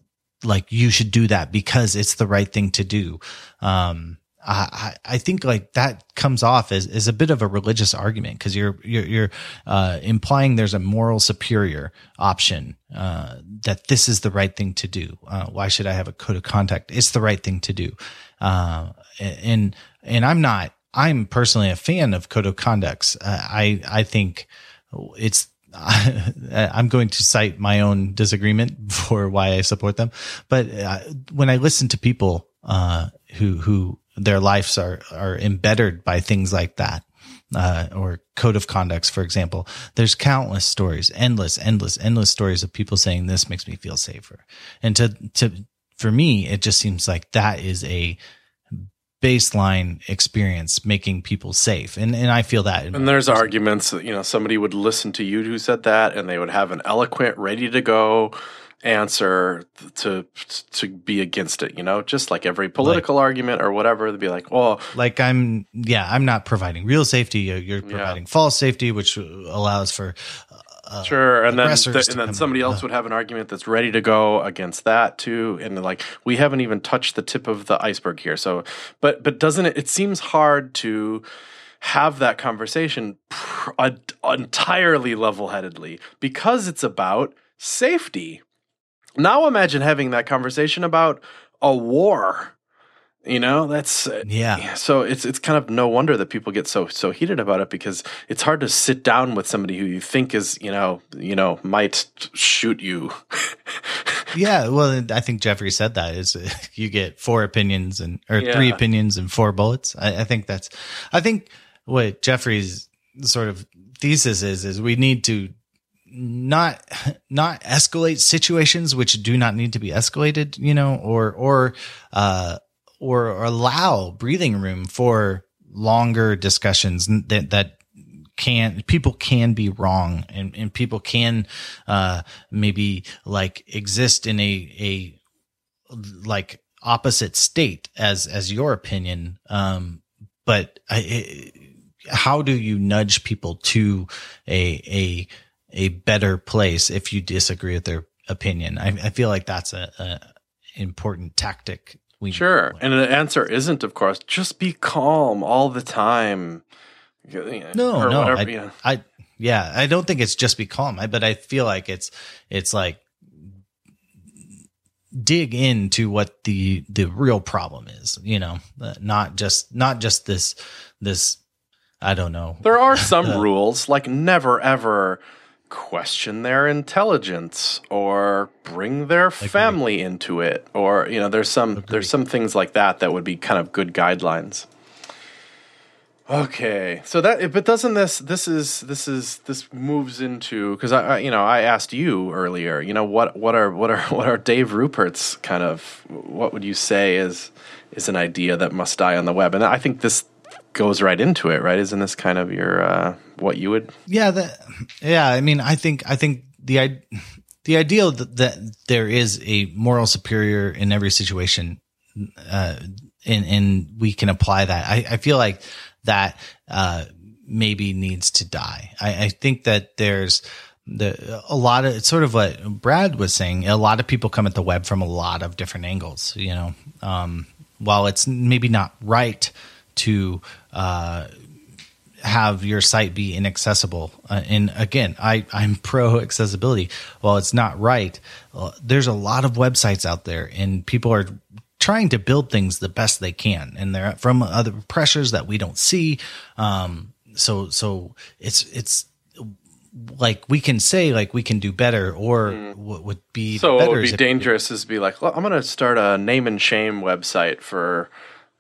like you should do that because it's the right thing to do. Um, I, I think like that comes off as, as a bit of a religious argument because you're you're, you're uh, implying there's a moral superior option uh, that this is the right thing to do. Uh, why should I have a code of conduct? It's the right thing to do, uh, and and I'm not. I'm personally a fan of code of conducts. Uh, I I think it's I'm going to cite my own disagreement for why I support them. But uh, when I listen to people uh, who who their lives are are embittered by things like that, uh, or code of conducts, for example, there's countless stories, endless, endless, endless stories of people saying this makes me feel safer. And to to for me, it just seems like that is a baseline experience making people safe. And and I feel that and there's arguments that you know somebody would listen to you who said that and they would have an eloquent ready to go answer to to be against it you know? Just like every political like, argument or whatever they'd be like oh like i'm yeah i'm not providing real safety. You're providing yeah. false safety which allows for uh, sure and then th- and then somebody else would have an argument that's ready to go against that too and like we haven't even touched the tip of the iceberg here. So but but doesn't it it seems hard to have that conversation pr- entirely level-headedly because it's about safety. Now imagine having that conversation about a war you know, that's uh, yeah. So it's it's kind of no wonder that people get so so heated about it because it's hard to sit down with somebody who you think is you know you know might shoot you. yeah, well, I think Jeffrey said that is you get four opinions and or yeah. three opinions and four bullets. I, I think that's I think what Jeffrey's sort of thesis is is we need to not not escalate situations which do not need to be escalated you know or or uh or, allow breathing room for longer discussions that that can people can be wrong and, and people can uh maybe like exist in a a like opposite state as as your opinion um but I, it, how do you nudge people to a a a better place if you disagree with their opinion? I, I feel like that's a, a important tactic we sure, and the answer isn't, of course, just be calm all the time. no, no, whatever, I, you know. I, yeah, I don't think it's just be calm, I, but I feel like it's, it's like dig into what the the real problem is. You know, uh, not just not just this this. I don't know. There are some uh, rules, like never ever question their intelligence or bring their family into it or you know there's some there's some things like that that would be kind of good guidelines okay so that but doesn't this this is this is this moves into because I, I, you know i asked you earlier you know what what are what are what are dave rupert's kind of what would you say is is an idea that must die on the web and i think this goes right into it, right? Isn't this kind of your uh, what you would? Yeah, that, yeah. I mean, I think I think the the ideal that, that there is a moral superior in every situation, uh, and and we can apply that. I, I feel like that uh, maybe needs to die. I, I think that there's the a lot of it's sort of what Brad was saying. A lot of people come at the web from a lot of different angles. You know, um, while it's maybe not right to uh, have your site be inaccessible. Uh, and again, I, I'm pro accessibility. While it's not right, uh, there's a lot of websites out there, and people are trying to build things the best they can, and they're from other pressures that we don't see. Um, so so it's it's like we can say like we can do better or mm. what would be so what would be dangerous is be like well, i'm going to start a name and shame website for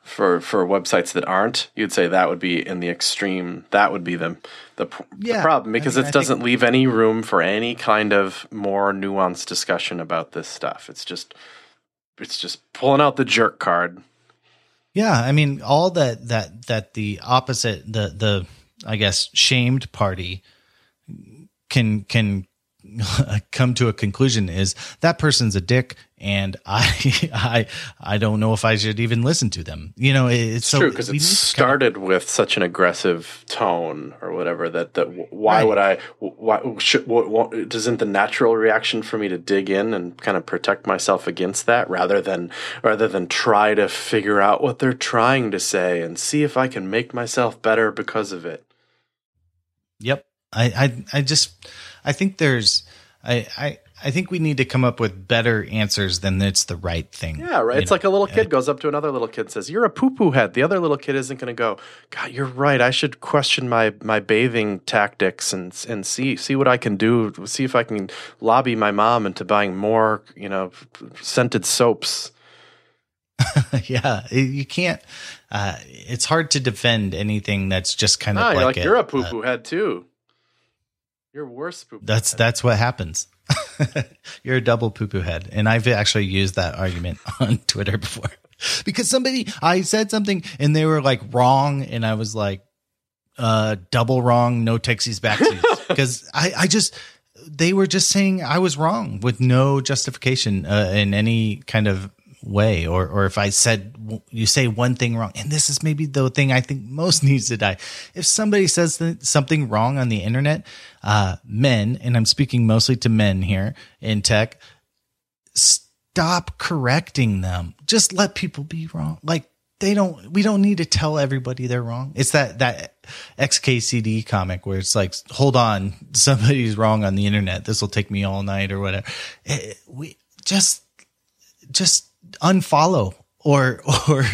for for websites that aren't, you'd say that would be in the extreme. That would be the the, yeah, the problem because I mean, it doesn't leave any room for any kind of more nuanced discussion about this stuff. It's just it's just pulling out the jerk card. Yeah, I mean, all that that that the opposite the the I guess shamed party can can come to a conclusion is that person's a dick and I I I don't know if I should even listen to them. You know, it's, It's so true because it need to started with such an aggressive tone or whatever that that why Right. would I why should what, what, isn't the natural reaction for me to dig in and kind of protect myself against that rather than rather than try to figure out what they're trying to say and see if I can make myself better because of it. Yep. I, I, I just, I think there's, I, I, I think we need to come up with better answers than it's the right thing. Yeah, right. It's know? like a little kid goes up to another little kid and says, "You're a poo poo head." The other little kid isn't going to go, "God, you're right. I should question my my bathing tactics and and see see what I can do. See if I can lobby my mom into buying more, you know, scented soaps." yeah, you can't. Uh, it's hard to defend anything that's just kind of Ah, like, you're like a- you're a poo uh, poo head too. You're worse poo poo. that's that's what happens. you're a double poo poo head, and I've actually used that argument on Twitter before because somebody I said something and they were like wrong, and I was like, uh, double wrong, no taxis backsies because I I just they were just saying I was wrong with no justification uh, in any kind of way or or if I said you say one thing wrong and this is maybe the thing I think most needs to die. If somebody says th- something wrong on the internet uh men and I'm speaking mostly to men here in tech stop correcting them. Just let people be wrong. Like they don't we don't need to tell everybody they're wrong. It's that that xkcd comic where it's like hold on somebody's wrong on the internet. This will take me all night or whatever. Eh, we just just unfollow or or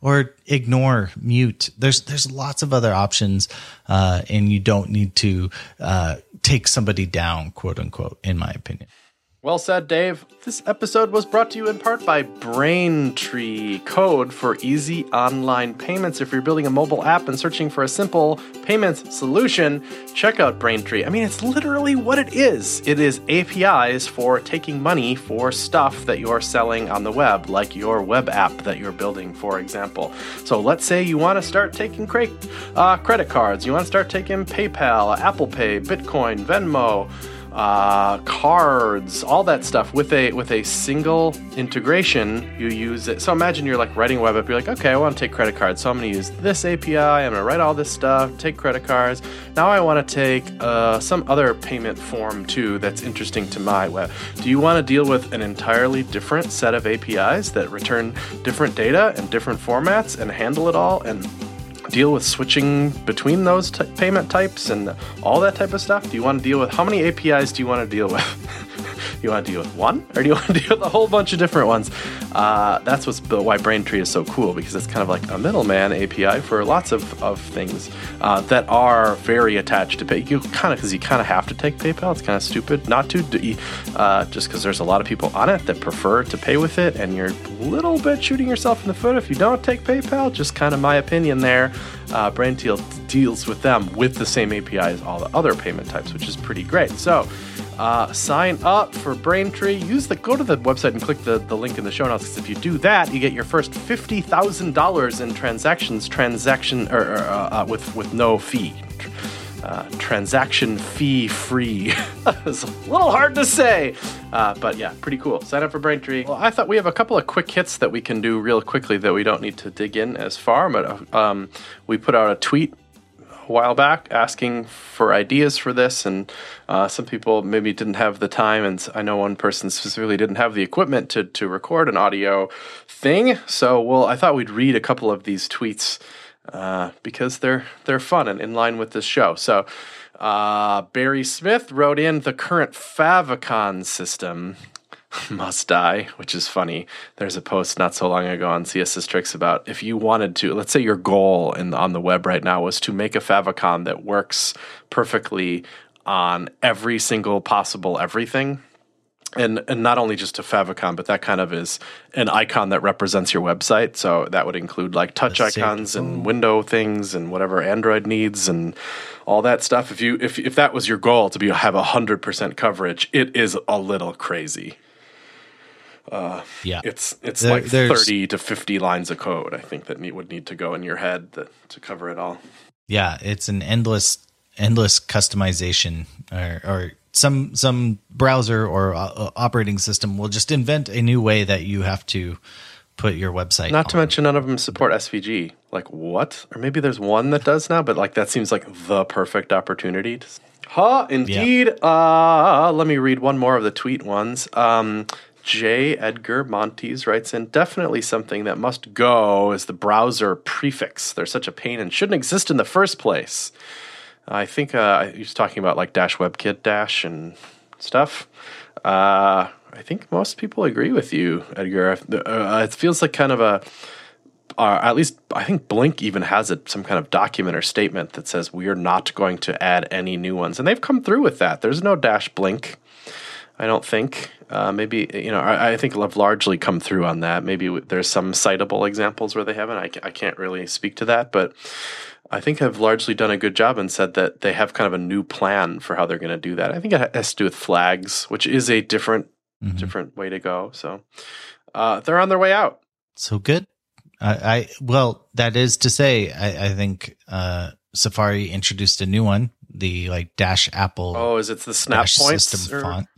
or ignore mute. There's there's lots of other options uh and you don't need to uh take somebody down quote unquote in my opinion Well said, Dave. This episode was brought to you in part by Braintree, code for easy online payments. If you're building a mobile app and searching for a simple payments solution, check out Braintree. I mean, it's literally what it is. It is APIs for taking money for stuff that you're selling on the web, like your web app that you're building, for example. So let's say you want to start taking uh, credit cards, you want to start taking PayPal, Apple Pay, Bitcoin, Venmo uh, cards, all that stuff with a with a single integration. You use it. So imagine you're like writing a web app. You're like, okay, I want to take credit cards, so I'm going to use this API. I'm going to write all this stuff, take credit cards. Now I want to take uh, some other payment form too that's interesting to my web. Do you want to deal with an entirely different set of APIs that return different data and different formats and handle it all and deal with switching between those t- payment types and all that type of stuff? Do you want to deal with how many APIs do you want to deal with? you want to deal with one, or do you want to deal with a whole bunch of different ones? Uh, that's what's why Braintree is so cool because it's kind of like a middleman API for lots of, of things uh, that are very attached to pay. You kind of because you kind of have to take PayPal. It's kind of stupid not to, uh, just because there's a lot of people on it that prefer to pay with it, and you're a little bit shooting yourself in the foot if you don't take PayPal. Just kind of my opinion there. Uh, deals with them with the same API as all the other payment types, which is pretty great. So. Uh, sign up for Braintree. Use the go to the website and click the, the link in the show notes. Because if you do that, you get your first fifty thousand dollars in transactions transaction or, or, uh, uh, with with no fee. Uh, transaction fee free. it's a little hard to say, uh, but yeah, pretty cool. Sign up for Braintree. Well, I thought we have a couple of quick hits that we can do real quickly that we don't need to dig in as far. But um, we put out a tweet a while back asking for ideas for this, and uh, some people maybe didn't have the time, and I know one person specifically didn't have the equipment to to record an audio thing. So, well, I thought we'd read a couple of these tweets uh, because they're they're fun and in line with this show. So. Uh, Barry Smith wrote in the current favicon system must die, which is funny. There's a post not so long ago on CSS Tricks about if you wanted to, let's say your goal in the, on the web right now was to make a favicon that works perfectly on every single possible everything. And, and not only just a favicon, but that kind of is an icon that represents your website. So that would include like touch see. icons and window things and whatever Android needs and all that stuff. If you if if that was your goal to be have hundred percent coverage, it is a little crazy. Uh, yeah It's it's There- like thirty to fifty lines of code. I think that need, would need to go in your head that, to cover it all. yeah it's an endless endless customization or, or some some browser or uh, operating system will just invent a new way that you have to put your website. Not to mention, none of them support SVG. Like what? Or maybe there's one that does now, but like that seems like the perfect opportunity. To... Huh? Indeed. Uh, let me read one more of the tweet ones. Um, J. Edgar Montes writes in definitely something that must go is the browser prefix. They're such a pain and shouldn't exist in the first place. I think uh, he was talking about like Dash WebKit Dash and stuff. Uh, I think most people agree with you, Edgar. Uh, it feels like kind of a, uh, at least I think Blink even has it some kind of document or statement that says we are not going to add any new ones, and they've come through with that. There's no Dash Blink. I don't think. Uh, maybe you know. I, I, think have largely come through on that. Maybe there's some citable examples where they haven't. I, I can't really speak to that, but I think I've largely done a good job and said that they have kind of a new plan for how they're going to do that. I think it has to do with flags, which is a different mm-hmm. different way to go. So uh, they're on their way out. So good. I, I well, that is to say, I, I think uh, Safari introduced a new one, the like Dash Apple. Oh, is it the Snap Points system or? font?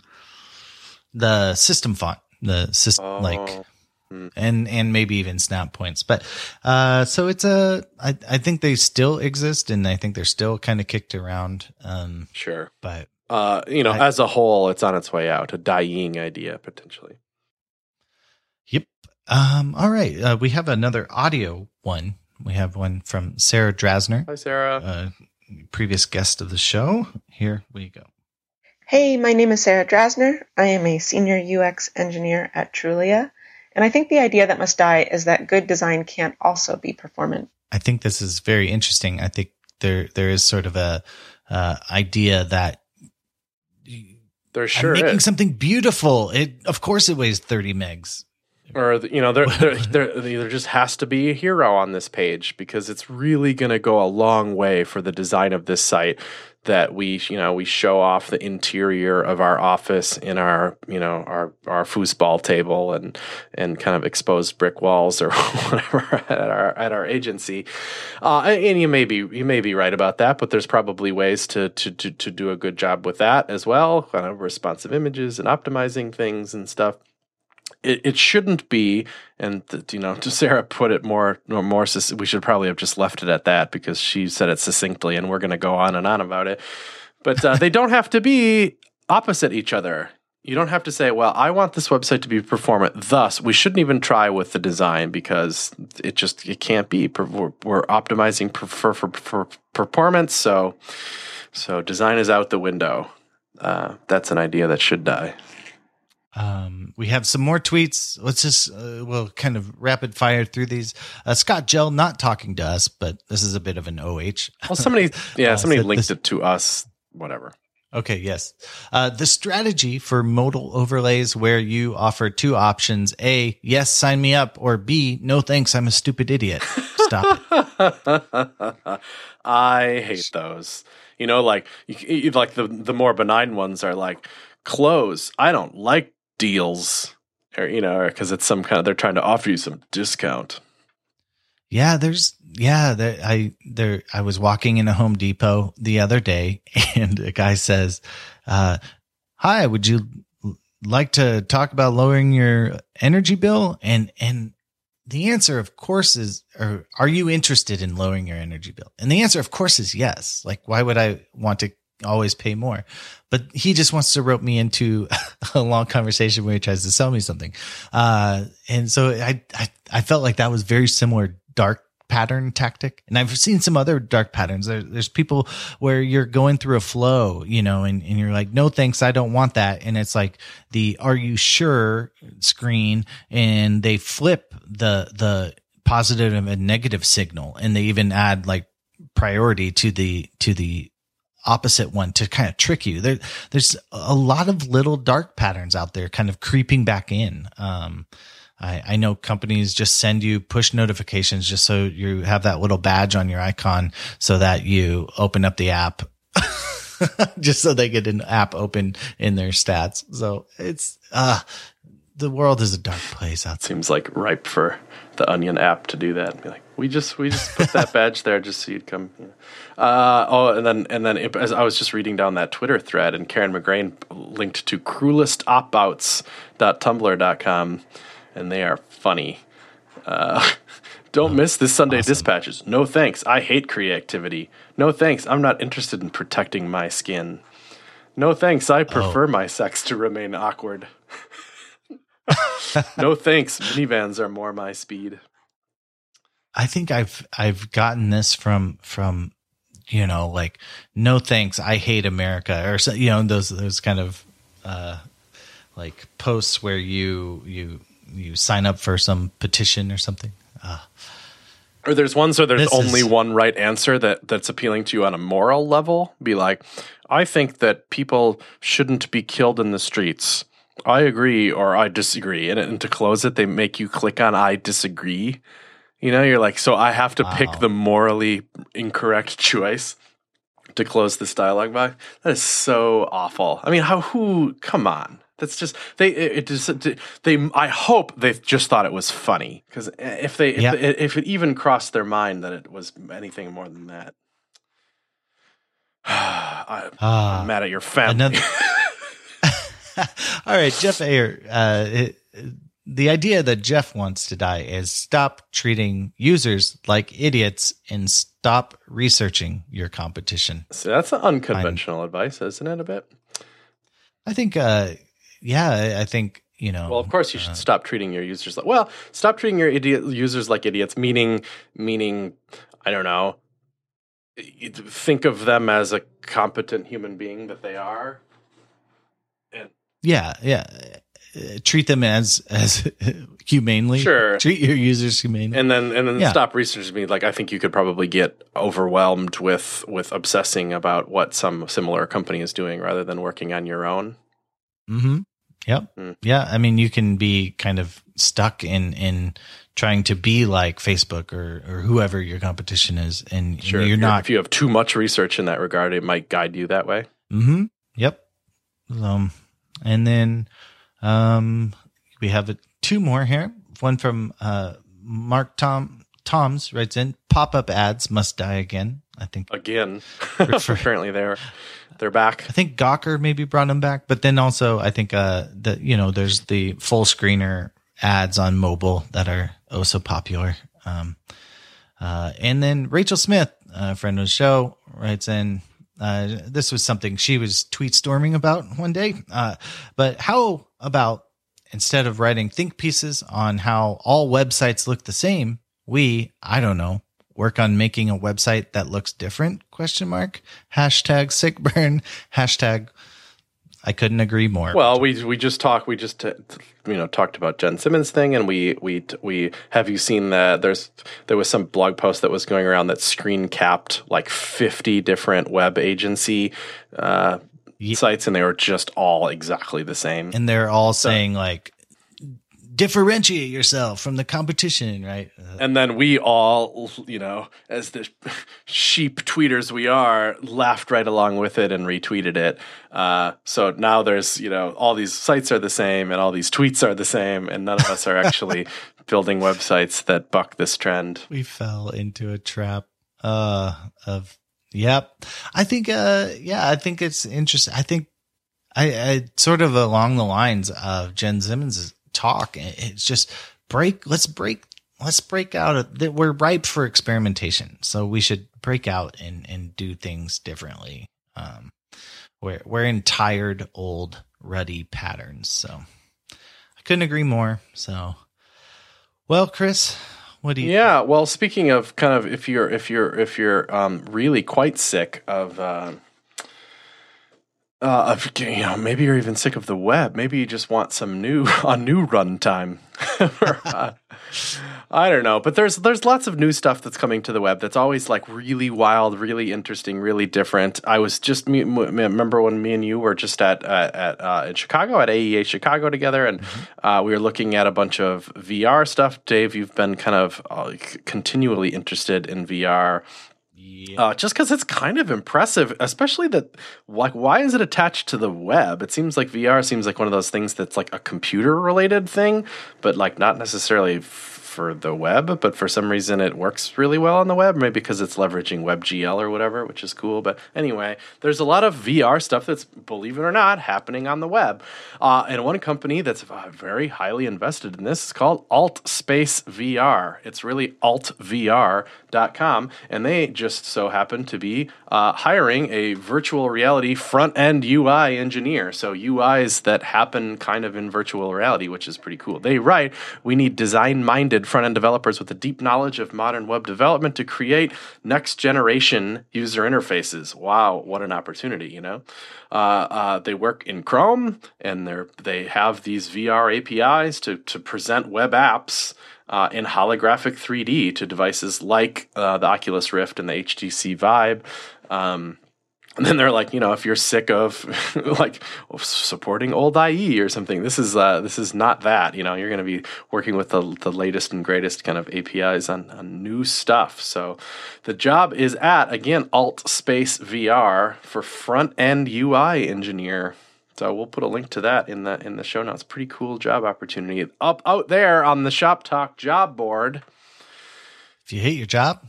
The system font, the system oh. like Mm. and and maybe even snap points. But uh, so it's a I I think they still exist, and I think they're still kind of kicked around. Um, sure, but uh, you know, I, as a whole, it's on its way out. A dying idea potentially. Yep. Um. All right. Uh, we have another audio one. We have one from Sarah Drasner. Hi, Sarah. Uh, previous guest of the show. Here we go. Hey, my name is Sarah Drasner. I am a senior UX engineer at Trulia. And I think the idea that must die is that good design can't also be performant. I think this is very interesting. I think there there is sort of a uh, idea that there sure I'm making is. something beautiful. It of course it weighs thirty megs. Or you know, there, there there there just has to be a hero on this page because it's really going to go a long way for the design of this site that we you know we show off the interior of our office in our you know our our foosball table and and kind of exposed brick walls or whatever at our at our agency. Uh, and you may be you may be right about that but there's probably ways to to to, to do a good job with that as well kind of responsive images and optimizing things and stuff it, it shouldn't be, and you know, to Sarah put it more, more, we should probably have just left it at that because she said it succinctly, and we're going to go on and on about it. But uh, they don't have to be opposite each other. You don't have to say, "Well, I want this website to be performant." Thus, we shouldn't even try with the design because it just it can't be. We're, we're optimizing for, for, for performance, so so design is out the window. Uh, that's an idea that should die. Um, we have some more tweets. Let's just uh, we'll kind of rapid fire through these. Uh, Scott Jehl not talking to us, but this is a bit of an OH. Well, somebody, yeah, uh, somebody linked this, it to us. Whatever. Okay, yes. Uh, the strategy for modal overlays where you offer two options: A, yes, sign me up, or B, no thanks, I'm a stupid idiot. Stop. I hate those. You know, like you, like the the more benign ones are like close. I don't like deals or you know because it's some kind of they're trying to offer you some discount. Yeah there's yeah there, i there i was walking in a home depot the other day and a guy says uh, hi would you like to talk about lowering your energy bill? And and the answer of course is or are you interested in lowering your energy bill? And the answer of course is yes. Like why would i want to always pay more. But he just wants to rope me into a long conversation where he tries to sell me something. Uh, and so I, I, I felt like that was very similar dark pattern tactic. And I've seen some other dark patterns. There, there's people where you're going through a flow, you know, and, and you're like, no, thanks. I don't want that. And it's like the, are you sure screen and they flip the, the positive and negative signal. And they even add like priority to the, to the opposite one to kind of trick you. There, there's a lot of little dark patterns out there kind of creeping back in. Um, I, I know companies just send you push notifications just so you have that little badge on your icon so that you open up the app just so they get an app open in their stats. So it's, uh, the world is a dark place outside. Seems like ripe for the Onion app to do that. Be like, we just we just put that badge there just so you'd come. You know. Uh, oh, and then and then it, as I was just reading down that Twitter thread, and Karen McGrane linked to cruelestopouts.tumblr.com, and they are funny. Uh, don't miss this Sunday Awesome. dispatches. No thanks. I hate creativity. No thanks. I'm not interested in protecting my skin. No thanks. I prefer my sex to remain awkward. no thanks. Minivans are more my speed. I think I've I've gotten this from from you know like no thanks I hate America or you know those those kind of uh like posts where you you you sign up for some petition or something. Uh, Or there's ones where there's This only is- one right answer that that's appealing to you on a moral level. Be like, I think that people shouldn't be killed in the streets. I agree or I disagree. And, and to close it, they make you click on I disagree. You know, you're like, so I have to pick the morally incorrect choice to close this dialogue by. That is so awful. I mean, how who come on. That's just they. It, it just they. I hope they just thought it was funny because if they if, Yeah. if it even crossed their mind that it was anything more than that, I, ah. I'm mad at your family. Another- All right, Jeff Ayer. Uh, it, the idea that Jeff wants to die is stop treating users like idiots and stop researching your competition. so that's unconventional advice, isn't it? A bit. I think, uh, yeah, I- think you know. Well, of course, you should stop treating your users like well, stop treating your idiot users like idiots. Meaning, meaning, I don't know. Think of them as a competent human being that they are. And Yeah, yeah. Treat them as as humanely. Sure. Treat your users humanely. and then and then Yeah. stop researching me. Like I think you could probably get overwhelmed with with obsessing about what some similar company is doing rather than working on your own. Mm-hmm. Yep. Mm. Yeah. I mean, you can be kind of stuck in in trying to be like Facebook or or whoever your competition is, and Sure, you're if not. If you have too much research in that regard, it might guide you that way. Mm-hmm. Yep. Um, and then um, we have a, two more here. One from uh, Mark Tom Toms writes in: "Pop up ads must die again." I think Again, apparently they're they're back. I think Gawker maybe brought them back, but then also I think uh the you know there's the full screener ads on mobile that are oh so popular. Um, uh, and then Rachel Smith, a friend of the show, writes in. Uh, this was something she was tweet storming about one day. Uh, but how about instead of writing think pieces on how all websites look the same, we I don't know work on making a website that looks different question mark hashtag sick burn hashtag i couldn't agree more Well, we we just talked. We just uh, you know talked about Jen Simmons thing, and we we we have you seen that? There's there was some blog post that was going around that screen capped like 50 different web agency uh, Ye- sites, and they were just all exactly the same. and they're all saying like differentiate yourself from the competition right Uh, And then we all, you know, as the sheep tweeters we are, laughed right along with it and retweeted it. Uh, so now there's, you know, all these sites are the same and all these tweets are the same, and none of us are actually building websites that buck this trend. we fell into a trap uh of yep. I think uh yeah i think it's interesting i think i i sort of along the lines of jen simmons talk it's just break let's break let's break out that we're ripe for experimentation. So we should break out and and do things differently um we're we're in tired old ruddy patterns. So i couldn't agree more. So well chris what do you Yeah. Well, speaking of kind of if you're if you're if you're um, really quite sick of. Uh, uh, of, you know, maybe you're even sick of the web. Maybe you just want some new a new runtime. Uh, I don't know, but there's there's lots of new stuff that's coming to the web that's always like really wild, really interesting, really different. I was just me, m- remember when me and you were just at at, at uh, in Chicago at AEA Chicago together, and uh, we were looking at a bunch of VR stuff. Dave, you've been kind of uh, continually interested in VR. Yeah. Uh, just because it's kind of impressive, especially that, like, why is it attached to the web? It seems like VR seems like one of those things that's like a computer related thing, but like not necessarily for the web, but for some reason it works really well on the web, maybe because it's leveraging WebGL or whatever, which is cool. But anyway, there's a lot of VR stuff that's, believe it or not, happening on the web. Uh, and one company that's uh, very highly invested in this is called AltSpace VR. It's really altvr.com, and they just so happen to be uh, hiring a virtual reality front end UI engineer. So UIs that happen kind of in virtual reality, which is pretty cool. They write, we need design minded front end developers with a deep knowledge of modern web development to create next generation user interfaces. Wow, what an opportunity, you know? Uh, uh, they work in Chrome and they're, they have these VR APIs to, to present web apps. Uh, in holographic 3D to devices like uh, the Oculus Rift and the HTC Vive. Um, and then they're like, you know, if you're sick of like supporting old IE or something, this is uh, this is not that. You know, you're going to be working with the, the latest and greatest kind of APIs on, on new stuff. So the job is at again Alt Space VR for front end UI engineer. So we'll put a link to that in the in the show notes. Pretty cool job opportunity up out there on the Shop Talk job board. If you hate your job,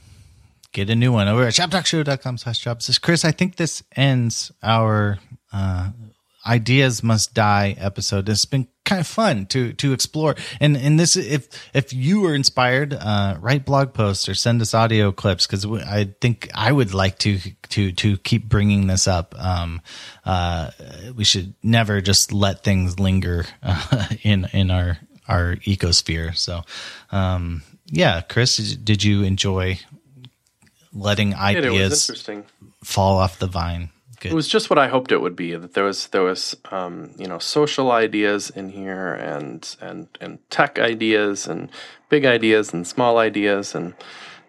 get a new one over at shoptalkshow.com slash jobs. This Chris, I think this ends our uh, ideas must die episode. It's been kind of fun to to explore. And and this if if you were inspired, uh, write blog posts or send us audio clips because I think I would like to to to keep bringing this up. Um, uh, we should never just let things linger uh, in in our our ecosphere. So, um, yeah, Chris, did you enjoy letting It, it was ideas fall off the vine? Good. It was just what I hoped it would be. That there was there was um, you know social ideas in here and and and tech ideas and big ideas and small ideas and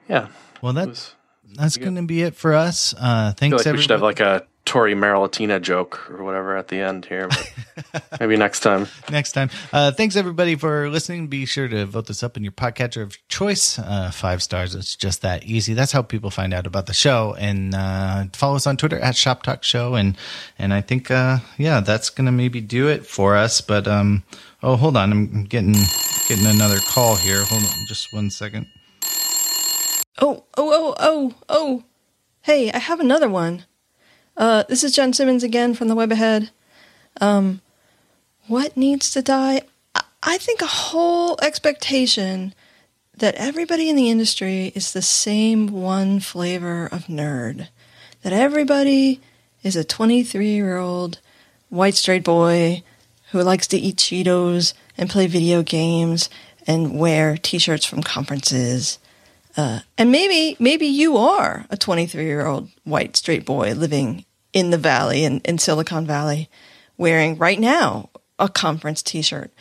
yeah. well, It that that's going to be it for us. Uh, I feel thanks, like we should have everybody. like a Tori Marilatina joke or whatever at the end here. But maybe next time. next time. Uh, thanks everybody for listening. Be sure to vote this up in your podcatcher of choice. Uh, five stars. It's just that easy. That's how people find out about the show. And uh, follow us on Twitter at Shop Talk Show. And and I think uh, yeah, that's gonna maybe do it for us. But um, oh, hold on, I'm getting getting another call here. Hold on, just one second. Oh, oh, oh, oh, oh. Hey, I have another one. Uh, this is Jen Simmons again from the Web Ahead. Um, what needs to die? I- think a whole expectation that everybody in the industry is the same one flavor of nerd. That everybody is a 23 year old white straight boy who likes to eat Cheetos and play video games and wear t shirts from conferences. Uh, and maybe maybe you are a 23 year old white straight boy living in the valley in, in Silicon Valley, wearing right now a conference T-shirt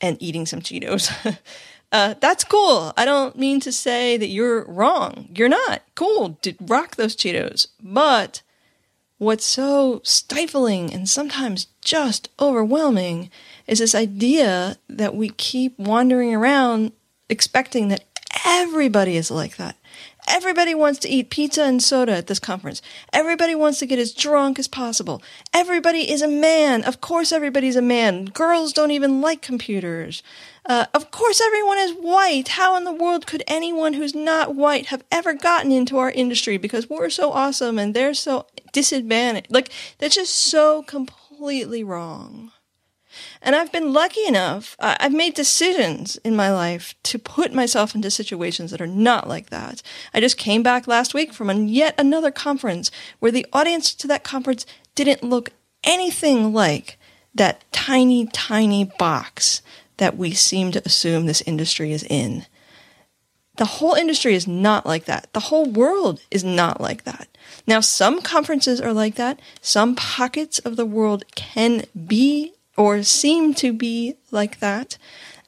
and eating some Cheetos. uh, that's cool. I don't mean to say that you're wrong. You're not. Cool. Rock those Cheetos. But what's so stifling and sometimes just overwhelming is this idea that we keep wandering around expecting that everybody is like that. Everybody wants to eat pizza and soda at this conference. Everybody wants to get as drunk as possible. Everybody is a man. Of course, everybody's a man. Girls don't even like computers. Uh, of course, everyone is white. How in the world could anyone who's not white have ever gotten into our industry? Because we're so awesome and they're so disadvantaged. Like, that's just so completely wrong. And I've been lucky enough, I've made decisions in my life to put myself into situations that are not like that. I just came back last week from a, yet another conference where the audience to that conference didn't look anything like that tiny, tiny box that we seem to assume this industry is in. The whole industry is not like that. The whole world is not like that. Now, some conferences are like that. Some pockets of the world can be or seem to be like that.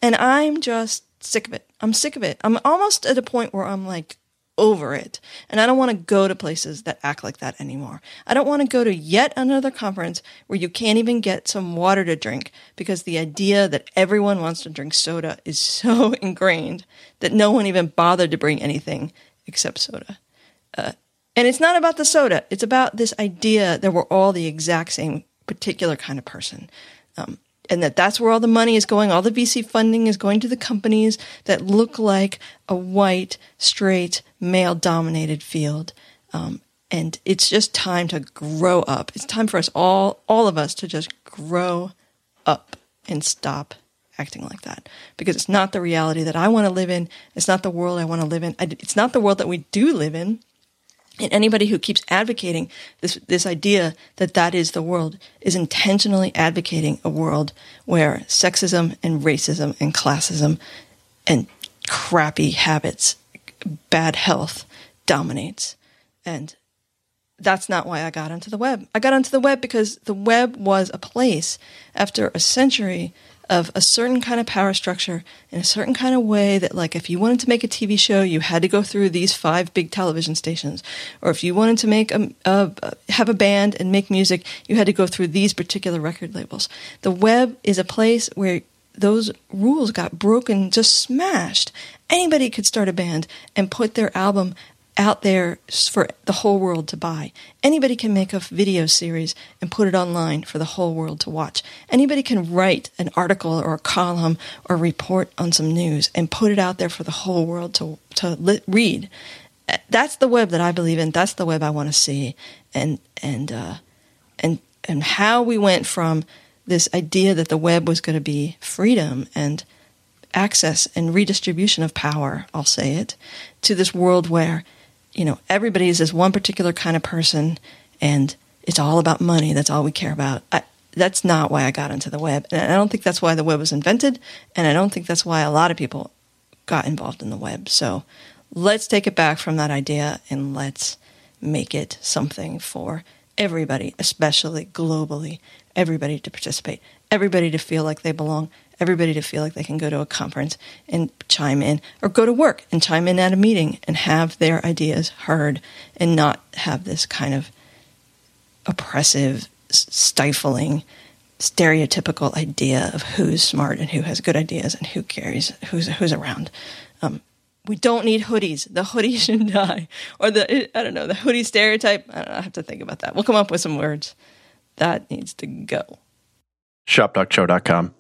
And I'm just sick of it. I'm sick of it. I'm almost at a point where I'm like over it. And I don't want to go to places that act like that anymore. I don't want to go to yet another conference where you can't even get some water to drink because the idea that everyone wants to drink soda is so ingrained that no one even bothered to bring anything except soda. Uh, And it's not about the soda. It's about this idea that we're all the exact same particular kind of person. Um, and that that's where all the money is going. All the VC funding is going to the companies that look like a white, straight, male dominated field. Um, and it's just time to grow up. It's time for us all, all of us to just grow up and stop acting like that because it's not the reality that I want to live in. It's not the world I want to live in. It's not the world that we do live in. And anybody who keeps advocating this, this idea that that is the world is intentionally advocating a world where sexism and racism and classism and crappy habits, bad health dominates. And that's not why I got onto the web. I got onto the web because the web was a place after a century of a certain kind of power structure in a certain kind of way that like if you wanted to make a TV show you had to go through these five big television stations. Or if you wanted to make a, a have a band and make music you had to go through these particular record labels. The web is a place where those rules got broken just smashed. Anybody could start a band and put their album out there for the whole world to buy. Anybody can make a video series and put it online for the whole world to watch. Anybody can write an article or a column or report on some news and put it out there for the whole world to to li- read. That's the web that I believe in. That's the web I want to see. And and uh, and and how we went from this idea that the web was going to be freedom and access and redistribution of power, I'll say it, to this world where you know, everybody is this one particular kind of person and it's all about money. That's all we care about. I, that's not why I got into the web. And I don't think that's why the web was invented. And I don't think that's why a lot of people got involved in the web. So let's take it back from that idea and let's make it something for everybody, especially globally, everybody to participate, everybody to feel like they belong, everybody to feel like they can go to a conference and chime in or go to work and chime in at a meeting and have their ideas heard and not have this kind of oppressive, stifling, stereotypical idea of who's smart and who has good ideas and who carries who's who's around. Um, we don't need hoodies. The hoodie should die, or the I don't know the hoodie stereotype. I, don't know, I have to think about that. We'll come up with some words. That needs to go. ShopTalkShow.com.